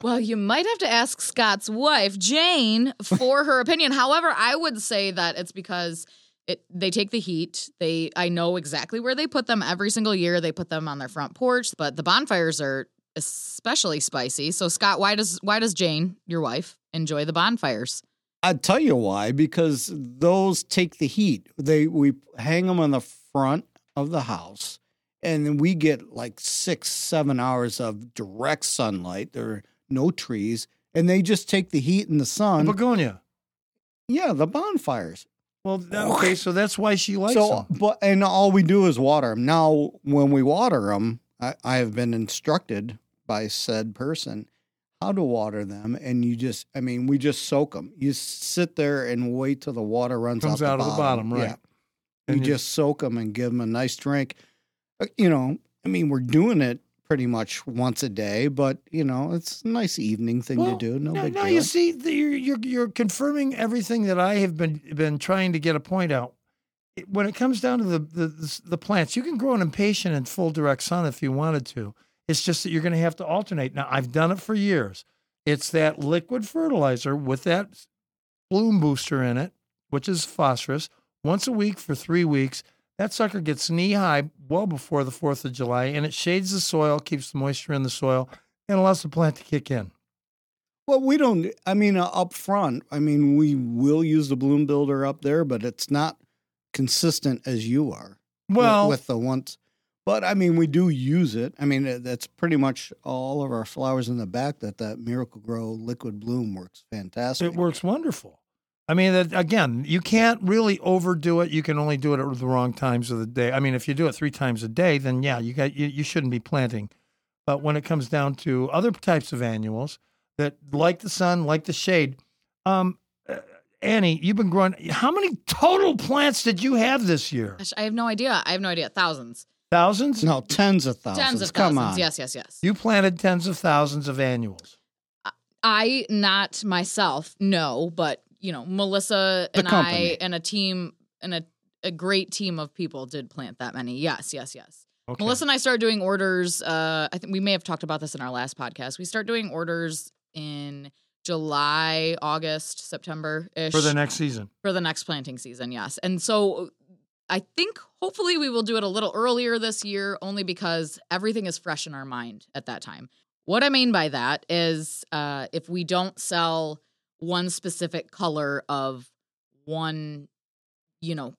Well, you might have to ask Scott's wife, Jane, for her opinion. However, I would say that it's because it they take the heat. They I know exactly where they put them every single year. They put them on their front porch, but the bonfires are especially spicy. So Scott, why does why does Jane, your wife, enjoy the bonfires? I'd tell you why because those take the heat. They we hang them on the front of the house, and then we get like six, seven hours of direct sunlight. There are no trees, and they just take the heat and the sun. begonia. yeah, the bonfires. Well, that- okay, so that's why she likes so, them. but and all we do is water them. Now, when we water them, I, I have been instructed by said person how to water them, and you just, I mean, we just soak them. You sit there and wait till the water runs Comes out, out of the bottom, right. Yeah, And you you- just soak them and give them a nice drink. Uh, You know, I mean, we're doing it pretty much once a day, but you know, it's a nice evening thing Well, to do. No now deal. you see, the, you're, you're you're confirming everything that I have been been trying to get a point out. When it comes down to the the, the the plants, you can grow an impatient in full direct sun if you wanted to. It's just that you're going to have to alternate. Now, I've done it for years. It's that liquid fertilizer with that bloom booster in it, which is phosphorus, once a week for three weeks. That sucker gets knee high well before the 4th of July, and it shades the soil, keeps the moisture in the soil, and allows the plant to kick in. Well, we don't. I mean, uh, up front, I mean, we will use the bloom builder up there, but it's not consistent as you are. Well, with, the ones, but I mean, we do use it. I mean, that's pretty much all of our flowers in the back. That that Miracle-Gro liquid bloom works fantastic. it works wonderful. I mean, that, again, you can't really overdo it. You can only do it at the wrong times of the day. I mean, if you do it three times a day, then yeah, you got you, you shouldn't be planting. But when it comes down to other types of annuals that like the sun, like the shade, um, uh, Annie, you've been growing. How many total plants did you have this year? Gosh, I have no idea. I have no idea. Thousands, Thousands. No, tens of thousands. tens of Come thousands. on. Yes, yes, yes. You planted tens of thousands of annuals. I not myself, no, but you know, Melissa The and I and a team and a, a great team of people did plant that many. Yes, yes, yes. Okay. Melissa and I started doing orders. Uh, I think we may have talked about this in our last podcast. We start doing orders in July, August, September ish for the next season. for the next planting season. Yes, and so I think hopefully we will do it a little earlier this year, only because everything is fresh in our mind at that time. What I mean by that is uh, if we don't sell one specific color of one, you know,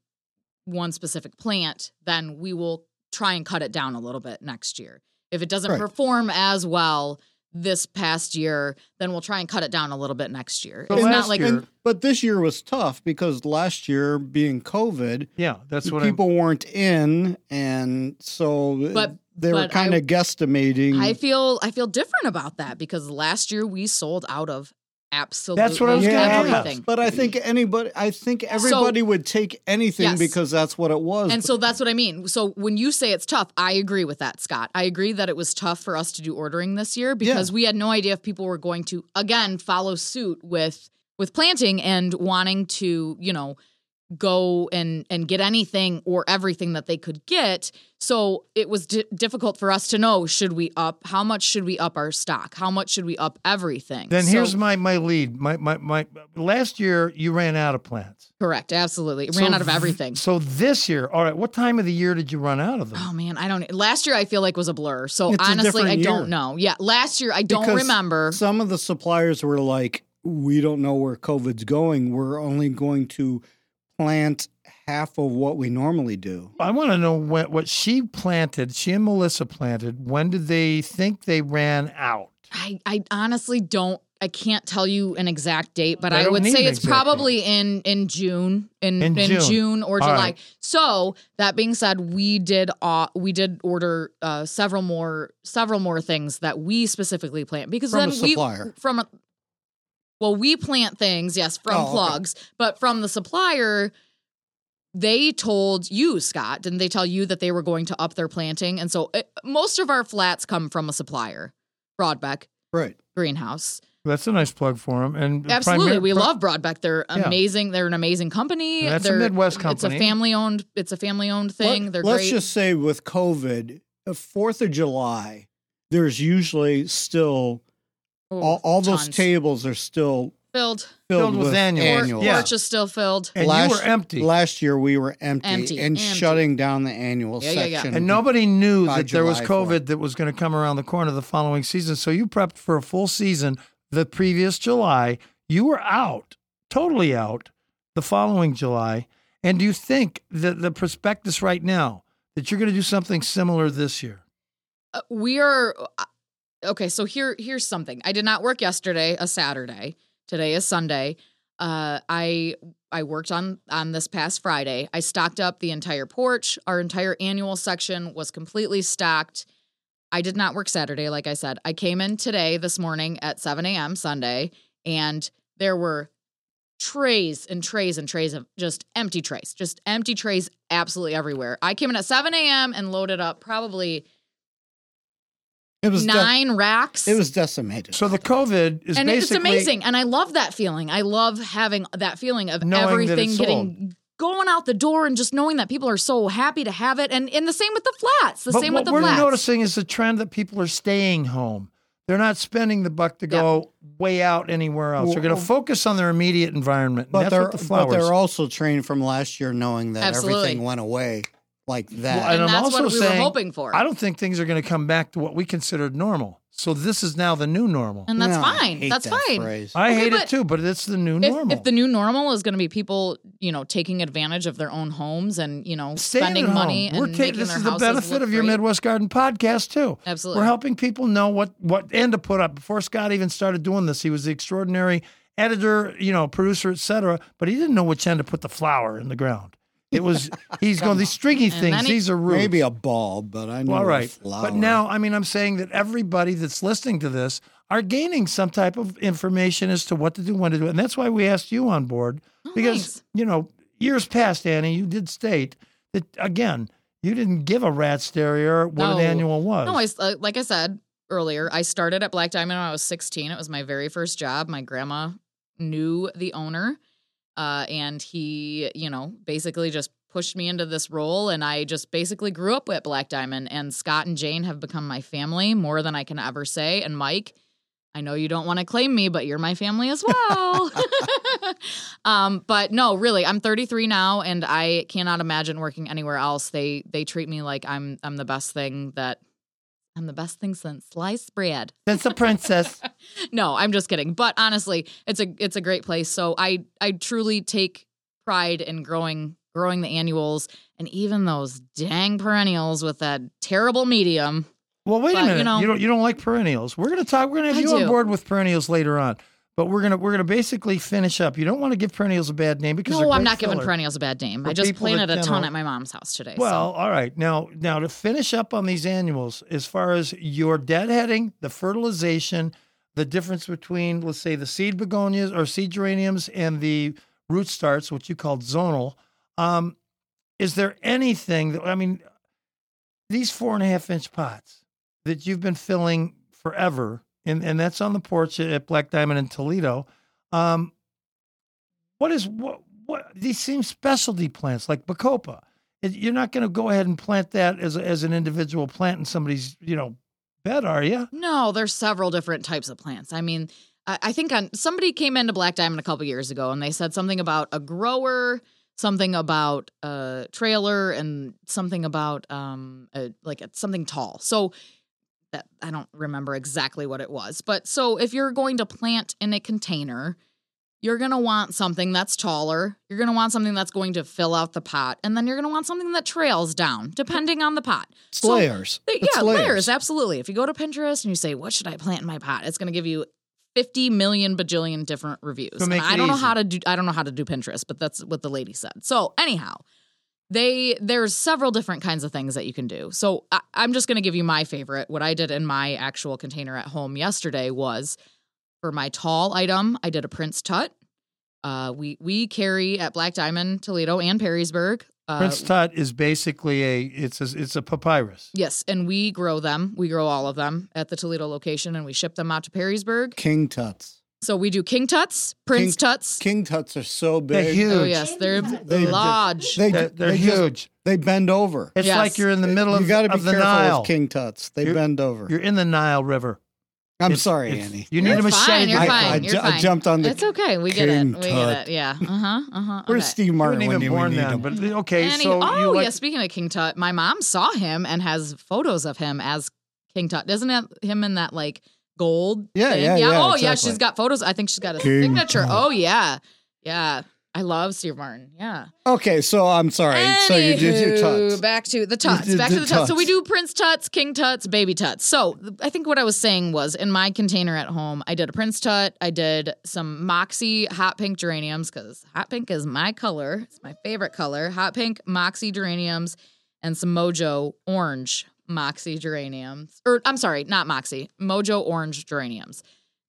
one specific plant, then we will try and cut it down a little bit next year. If it doesn't Right. perform as well this past year, then we'll try and cut it down a little bit next year. So it's not like year- And, but this year was tough because last year being COVID, Yeah, that's what I'm. people weren't in, and so uh, But- they were kind of guesstimating. I feel I feel different about that because last year we sold out of absolutely That's what I was gonna ask. everything. but I think anybody, I think everybody would take anything Yes. because that's what it was. And so that's what I mean. So when you say it's tough, I agree with that, Scott. I agree that it was tough for us to do ordering this year because we had no idea if people were going to again follow suit with with planting and wanting to, you know, go and and get anything or everything that they could get. So it was di- difficult for us to know should we up how much should we up our stock? How much should we up everything? then So- here's my my lead. My my my. Last year you ran out of plants. correct, absolutely. It So ran out of th- everything. So this year, all right. What time of the year did you run out of them? Oh man, I don't. Last year I feel like was a blur. So It's honestly, I don't year. know. Yeah, last year I don't Because remember. some of the suppliers were like, "We don't know where COVID's going. We're only going to plant half of what we normally do." I want to know when, what she planted. She and Melissa planted. When did they think they ran out? I, I honestly don't. I can't tell you an exact date, but I I, would say it's exact probably in in June, in In in, June. June. or All July. right. So that being said, we did uh, we did order uh, several more several more things that we specifically plant because From a then we supplier. from a, well we plant things yes from Oh, okay. plugs, but from the supplier. They told you, Scott, didn't they tell you that they were going to up their planting? And so it, most of our flats come from a supplier, Broadbeck Right. Greenhouse. That's a nice plug for them. And Absolutely, primar- we pri- love Broadbeck. They're Yeah. amazing. They're an amazing company. That's a They're, Midwest It's a family owned. It's a family owned thing. They're Let's great. just say with COVID, the Fourth of July, there's usually still all, all those tons. tables are still filled. filled, Filled with with annuals. annuals. Yeah. Porch is still filled. And last, you were empty. Last year we were empty, Empty, and empty. shutting down the annual Yeah, yeah, yeah. section. and nobody knew by that there was COVID 4th. that was going to come around the corner the following season. So you prepped for a full season the previous July. You were out, totally out, the following July. And do you think that the prospectus right now that you're going to do something similar this year? Uh, we are uh, okay. So here, here's something. I did not work yesterday, a Saturday. Today is Sunday. Uh, I I worked on on this past Friday. I stocked up the entire porch. Our entire annual section was completely stocked. I did not work Saturday, like I said. I came in today, this morning at 7 a.m. Sunday, and there were trays and trays and trays of just empty trays, just empty trays absolutely everywhere. I came in at 7 a.m. and loaded up probably it was de- nine racks. it was decimated. So the COVID is and it's basically amazing. And I love that feeling. I love having that feeling of everything it's getting going out the door and just knowing that people are so happy to have it. And and the same with the flats. The but same with the flats. What we're noticing is the trend that people are staying home. They're not spending the buck to go way out anywhere else. They're going to focus on their immediate environment. But that's they're what the but they're also trained from last year, knowing that Absolutely. everything went away like that. Well, and, and I'm that's also what we saying, were hoping for. I don't think things are going to come back to what we considered normal. So this is now the new normal. and that's No, I fine. hate That's that fine. phrase. I Okay, hate it too, but it's the new If, normal. if the new normal is going to be people, you know, taking advantage of their own homes and you know Staying spending at home. money and We're ta- making this their is the benefit of your great. Midwest Garden podcast too. Absolutely. We're helping people know what what end to put up. Before Scott even started doing this, he was the extraordinary editor, you know, producer, etc. But he didn't know which end to put the flower in the ground. It was he's going these stringy And things. then he- these are roots. Maybe a bulb, but I know Well, all a flower. But now, I mean, I'm saying that everybody that's listening to this are gaining some type of information as to what to do, when to do it. And that's why we asked you on board Oh, because, nice. you know, years past, Annie, you did state that, again, you didn't give a rat's terrier what No. an annual was. No, I s- uh, like I said earlier, I started at Black Diamond when I was 16. It was my very first job. My grandma knew the owner, uh, and he, you know, basically just pushed me into this role, and I just basically grew up with Black Diamond. And Scott and Jane have become my family more than I can ever say, and Mike. I know you don't want to claim me, but you're my family as well. um, but no, really, I'm 33 now, and I cannot imagine working anywhere else. They they treat me like I'm I'm the best thing that I'm the best thing since sliced bread. Since a princess. no, I'm just kidding. But honestly, it's a it's a great place. So I I truly take pride in growing growing the annuals and even those dang perennials with that terrible medium. Well, wait But, a minute. you You, know- don't you don't like perennials. We're gonna talk. We're gonna have I you on board with perennials later on. But we're gonna we're gonna basically finish up. You don't want to give perennials a bad name because No, I'm not giving perennials a bad name. I just planted a ton at my mom's house today. so- Well, all right. Now, now to finish up on these annuals, as far as your deadheading, the fertilization, the difference between, let's say, the seed begonias or seed geraniums and the root starts, which you called zonal, um, is there anything that I mean, these four and a half inch pots that you've been filling forever, and and that's on the porch at Black Diamond in Toledo. Um, what is what what these seem specialty plants like bacopa? You're not going to go ahead and plant that as a, as an individual plant in somebody's you know bed, are you? No, there's several different types of plants. I mean, I, I think on somebody came into Black Diamond a couple years ago and they said something about a grower, something about a trailer, and something about um a, like a, something tall. So that I don't remember exactly what it was, but so if you're going to plant in a container. You're going to want something that's taller. You're going to want something that's going to fill out the pot. And then you're going to want something that trails down, depending on the pot. It's So- layers. It's yeah, layers. absolutely. If you go to Pinterest and you say, "What should I plant in my pot?" It's going to give you 50 million bajillion different reviews. I don't know how to do I don't know how to do Pinterest, but that's what the lady said. So, anyhow, they there's several different kinds of things that you can do. So, I, I'm just going to give you my favorite. What I did in my actual container at home yesterday was for my tall item, I did a Prince Tut. Uh, we we carry at Black Diamond, Toledo, and Perrysburg. Uh, Prince Tut is basically a it's a, it's a papyrus. Yes, and we grow them. We grow all of them at the Toledo location, and we ship them out to Perrysburg. King tuts. So we do king tuts, prince King- tuts. King tuts are so They're big. huge. Oh yes, they're They- large. They, They're, they're they just- huge. they bend over. it's Yes. like you're in the middle you of, got to be of the careful Nile. with king tuts. They You're- bend over. You're in the Nile River. I'm It's- sorry, it's- Annie. You need You're a machete. fine. You're I- fine. I you're ju- I jumped on the It's okay. We get it. king We get it. Yeah. Uh huh. Uh huh. Where's Steve You Martin weren't when even you born need then, him? but okay. And he- so oh you like yeah, speaking of King Tut, my mom saw him and has photos of him as King Tut. Doesn't it him in that like gold? Yeah, yeah, yeah, Oh yeah, she's got photos. I think she's got a King signature. Tut. Oh yeah, yeah. I love Steve Martin. Yeah. Okay, so I'm sorry. So you did your Anywho, tuts. Back to the tuts. Back to the the tuts. So we do Prince tuts, King tuts, baby tuts. So I think what I was saying was in my container at home, I did a Prince tut. I did some Moxie hot pink geraniums because hot pink is my color. It's my favorite color. Hot pink Moxie geraniums and some Mojo orange Moxie geraniums. Or I'm sorry, not Moxie, Mojo orange geraniums.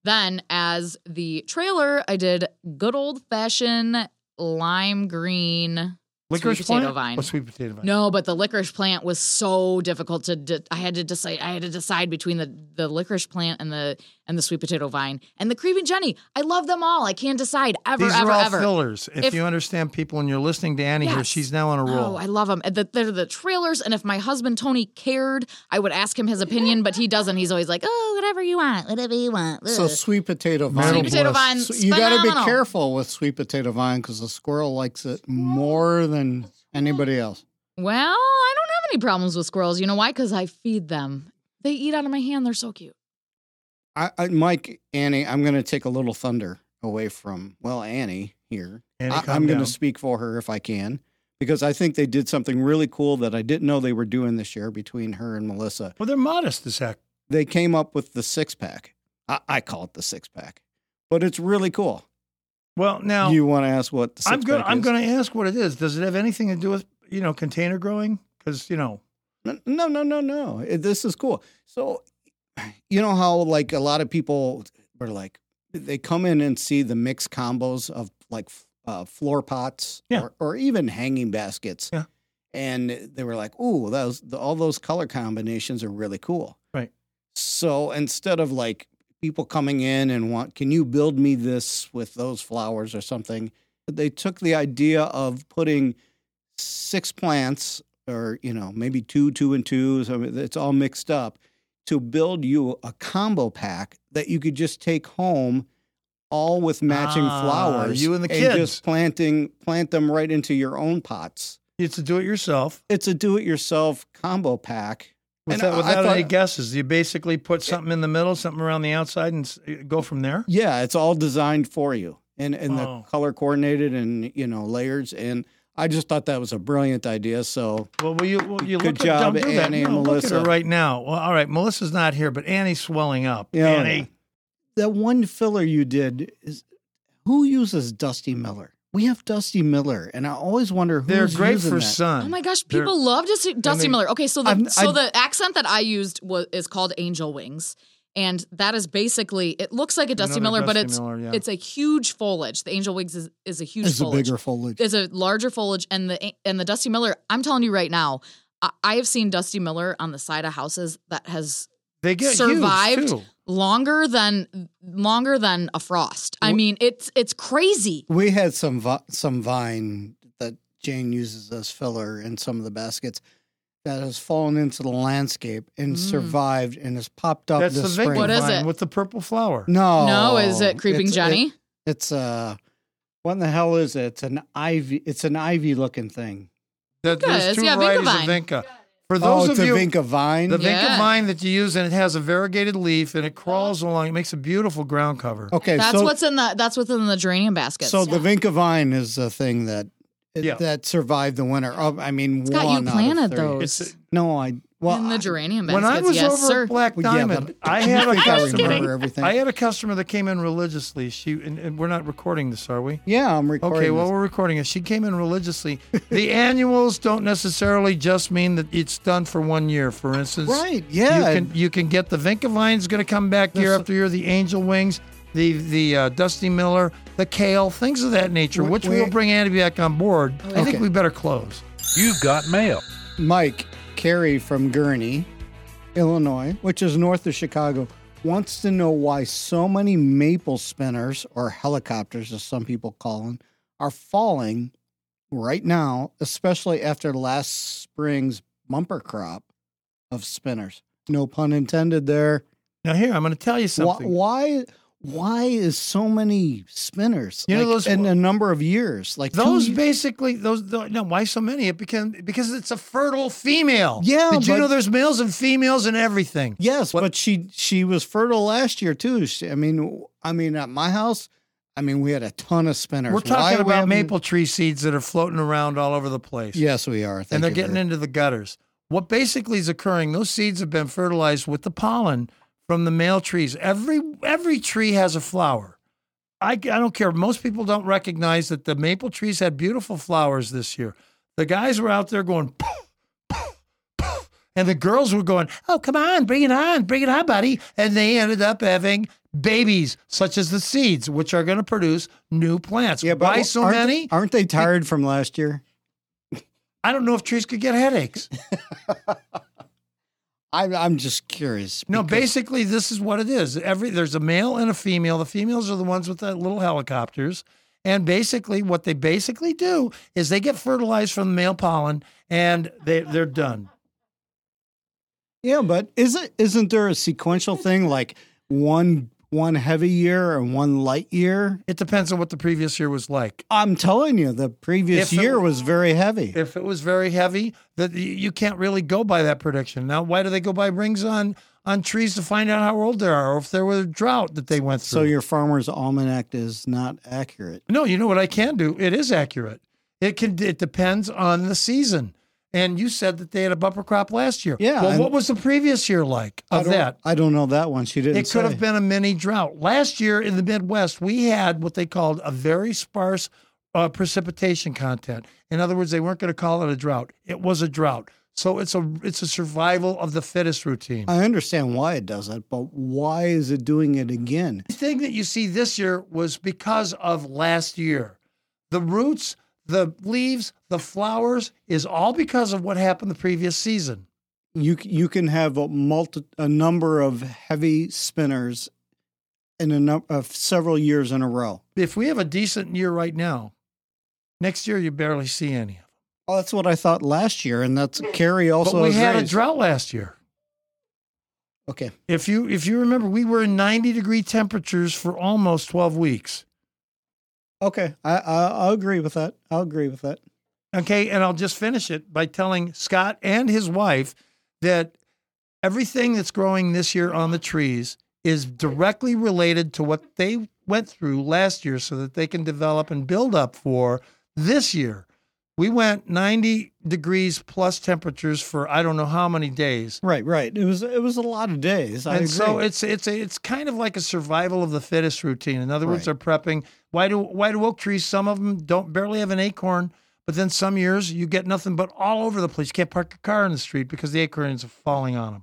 Then as the trailer, I did good old fashioned lime green licorice sweet potato plant? vine. Sweet potato vine. no, but the licorice plant was so difficult to. De- I had to decide. I had to decide between the the licorice plant and the and the sweet potato vine and the creeping Jenny. I love them all. I can't decide ever, These ever, are all ever. fillers. If, If- you understand people and you're listening to Annie here, she's now on a roll. Oh, I love them. The, they're the trailers, and if my husband Tony cared, I would ask him his opinion, but he doesn't. He's always like, "Oh, whatever you want, whatever you want." So sweet potato vine. sweet potato vine, So you got to be careful with sweet potato vine because the squirrel likes it more than anybody else. Well, I don't have any problems with squirrels. You know why? Because I feed them. They eat out of my hand. They're so cute. I, I, Mike, Annie, I'm going to take a little thunder away from well Annie here. Annie, I, I'm going to speak for her if I can because I think they did something really cool that I didn't know they were doing this year between her and Melissa. Well, they're modest as heck. They came up with the six pack. I, I call it the six pack, but it's really cool. Well, now you want to ask what the six I'm going. I'm going to ask what it is. Does it have anything to do with you know container growing? Because you know, No, no, no, no. It- This is cool. So, you know how like a lot of people are like they come in and see the mixed combos of like uh, floor pots Yeah. or, or even hanging baskets. Yeah. And they were like, "Ooh, those all those color combinations are really cool." Right. So instead of like people coming in and want, "Can you build me this with those flowers or something?" They took the idea of putting six plants or you know maybe two two and two so it's all mixed up to build you a combo pack that you could just take home all with matching Ah, flowers you and the and kids. just planting plant them right into your own pots It's a do it yourself. it's a do-it-yourself combo pack And Without, without thought- any guesses, you basically put something in the middle, something around the outside, and go from there. yeah it's all designed for you and and the Oh. color coordinated and you know layers and i just thought that was a brilliant idea so Well, will you, will you Good look at, job, don't do. Annie No, and Look at her Melissa. right now. Well, all right, Melissa's not here, but Annie's swelling up. Yeah. Annie, that one filler you did is who uses Dusty Miller? We have Dusty Miller, and I always wonder who's they're great using for that. sun. Oh my gosh, They're- people love Dusty, Dusty they- Miller. Okay, so the I've- so I've- the accent that I used was is called Angel Wings, and that is basically it looks like a Dusty Another Miller, but it's Miller, yeah. it's a huge foliage. The Angel Wings is, is a huge It's a bigger foliage. Is a larger foliage, and the and the Dusty Miller. I'm telling you right now, I, I have seen Dusty Miller on the side of houses that has they get survived longer than longer than a frost. I mean, it's it's crazy. We had some vi- some vine that Jane uses as filler in some of the baskets that has fallen into the landscape and Mm. survived and has popped up That's this the spring. What is it? with the purple flower. No, no, is it Creeping Oh, It's- Jenny? it- it's uh, what in the hell is it? It's an ivy. It's an ivy looking thing. That, there's two yeah, Vinca varieties vine. of Vinca. For Oh, those it's of a you, Vinca vine. the Vinca Yeah. vine that you use, and it has a variegated leaf, and it crawls along. It makes a beautiful ground cover. okay, That's so what's in the that's what's in the geranium baskets. so the Vinca vine is a thing that Yeah. that survived the winter. Oh, I mean, It's got you one out of planted those. It's No, I well in the I- geranium when. I was yes, over sir. at Black Well, yeah, Diamond, I had a think I customer. everything. I had a customer that came in religiously. She and, and we're not recording this, are we? yeah, I'm recording. Okay, well this. we're recording it. She came in religiously. the annuals don't necessarily just mean that it's done for one year. For instance, right? Yeah, You can you can get the Vinca vine's going to come back year There's- after year. The Angel Wings, the the uh, Dusty Miller, the Kale, things of that nature, Wait, which wait. will bring Andy back on board. I think we better close. You've got mail. Mike Carey from Gurnee, Illinois, which is north of Chicago, wants to know why so many maple spinners, or helicopters as some people call them, are falling right now, especially after last spring's bumper crop of spinners. No pun intended there. Now here, I'm going to tell you something. why? Why is so many spinners? You know those- in a number of years, like Those basically those tho- no why so many? It became because it's a fertile female. Yeah, Did you but- know there's males and females and everything? Yes, What- but she she was fertile last year too. She, I mean, I mean, at my house, I mean, we had a ton of spinners. We're talking we about haven't- maple tree seeds that are floating around all over the place. Yes, we are. Thank and they're getting into the gutters. What basically is occurring? Those seeds have been fertilized with the pollen from the male trees. Every every tree has a flower. I, I don't care. Most people don't recognize that the maple trees had beautiful flowers this year. The guys were out there going, "Poof, poof, poof," and the girls were going, "Oh, come on, bring it on, bring it on, buddy!" And they ended up having babies, such as the seeds, which are going to produce new plants. Yeah, but Why so aren't, many? Aren't they tired from last year? I don't know if trees could get headaches. I, I'm just curious. No, basically, this is what it is. Every there's a male and a female. The females are the ones with the little helicopters, and basically, what they basically do is they get fertilized from the male pollen, and they they're done. Yeah, but is it isn't there a sequential thing like one one heavy year and one light year? It depends on what the previous year was like. I'm telling you, the previous If it- year was very heavy. If it was very heavy, that you can't really go by that prediction. Now, why do they go by rings on on trees to find out how old they are, or if there was a drought that they went through? so your farmer's almanac is not accurate. No, you know what I can do? It is accurate. It can. It depends on the season. And you said that they had a bumper crop last year. Yeah, Well, what was the previous year like I of don't, that? I don't know that one. She didn't. It could say. have been a mini drought. Last year in the Midwest, we had what they called a very sparse uh, precipitation content. In other words, they weren't going to call it a drought. It was a drought. So it's a it's a survival of the fittest routine. I understand why it does it, but why is it doing it again? The thing that you see this year was because of last year. The roots, the leaves, the flowers is all because of what happened the previous season. You you can have a multi a number of heavy spinners in a num- of several years in a row. If we have a decent year right now, next year you barely see any. Of them. Oh, that's what I thought last year, and that's Carrie also. but we has had a drought last year. Okay. If you if you remember, we were in 90 degree temperatures for almost 12 weeks. Okay. I, I I'll agree with that. I'll agree with that. Okay, and I'll just finish it by telling Scott and his wife that everything that's growing this year on the trees is directly related to what they went through last year so that they can develop and build up for this year. We went 90 degrees plus temperatures for I don't know how many days. Right, right. It was it was a lot of days. I and agree. so it's it's a, it's kind of like a survival of the fittest routine. In other words, Right. they're prepping. Why do why do oak trees? Some of them don't barely have an acorn, but then some years you get nothing but all over the place. You can't park your car in the street because the acorns are falling on them.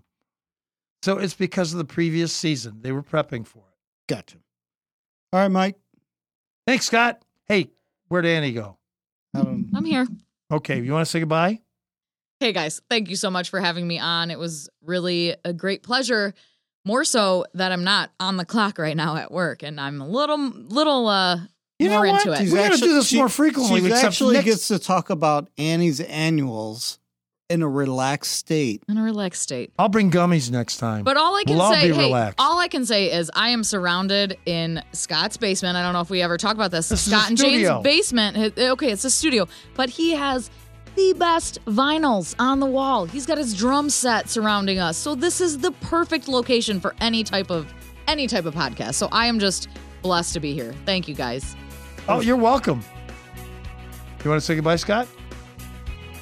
So it's because of the previous season. They were prepping for it. gotcha. All right, Mike. Thanks, Scott. Hey, where'd Annie go? Um, I'm here. Okay, you want to say goodbye? Hey guys, thank you so much for having me on. It was really a great pleasure. More so that I'm not on the clock right now at work, and I'm a little, little uh, You know more what? into it. She's- We're gonna do this more frequently, She except actually next- gets to talk about Annie's annuals in a relaxed state. in a relaxed state. I'll bring gummies next time. But all I can We'll all say, be hey, all I can say is I am surrounded in Scott's basement. I don't know if we ever talk about this. This is a Scott and studio. Jane's basement. Eh, okay, it's a studio, but he has the best vinyls on the wall. He's got his drum set surrounding us. So this is the perfect location for any type of any type of podcast. So I am just blessed to be here. Thank you guys. oh, you're welcome. You want to say goodbye, Scott?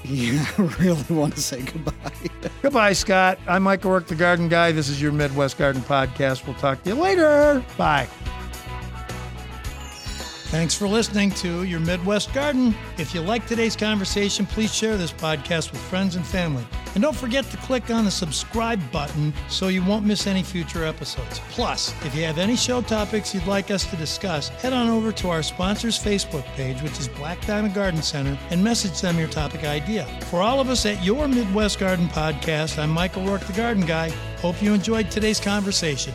Yeah, I really want to say goodbye. Goodbye, Scott. I'm Michael Rourke, the Garden Guy. This is your Midwest Garden Podcast. We'll talk to you later. Bye. Thanks for listening to Your Midwest Garden. If you like today's conversation, please share this podcast with friends and family. And don't forget to click on the subscribe button so you won't miss any future episodes. Plus, if you have any show topics you'd like us to discuss, head on over to our sponsor's Facebook page, which is Black Diamond Garden Center, and message them your topic idea. For all of us at Your Midwest Garden Podcast, I'm Michael Rourke, the Garden Guy. Hope you enjoyed today's conversation.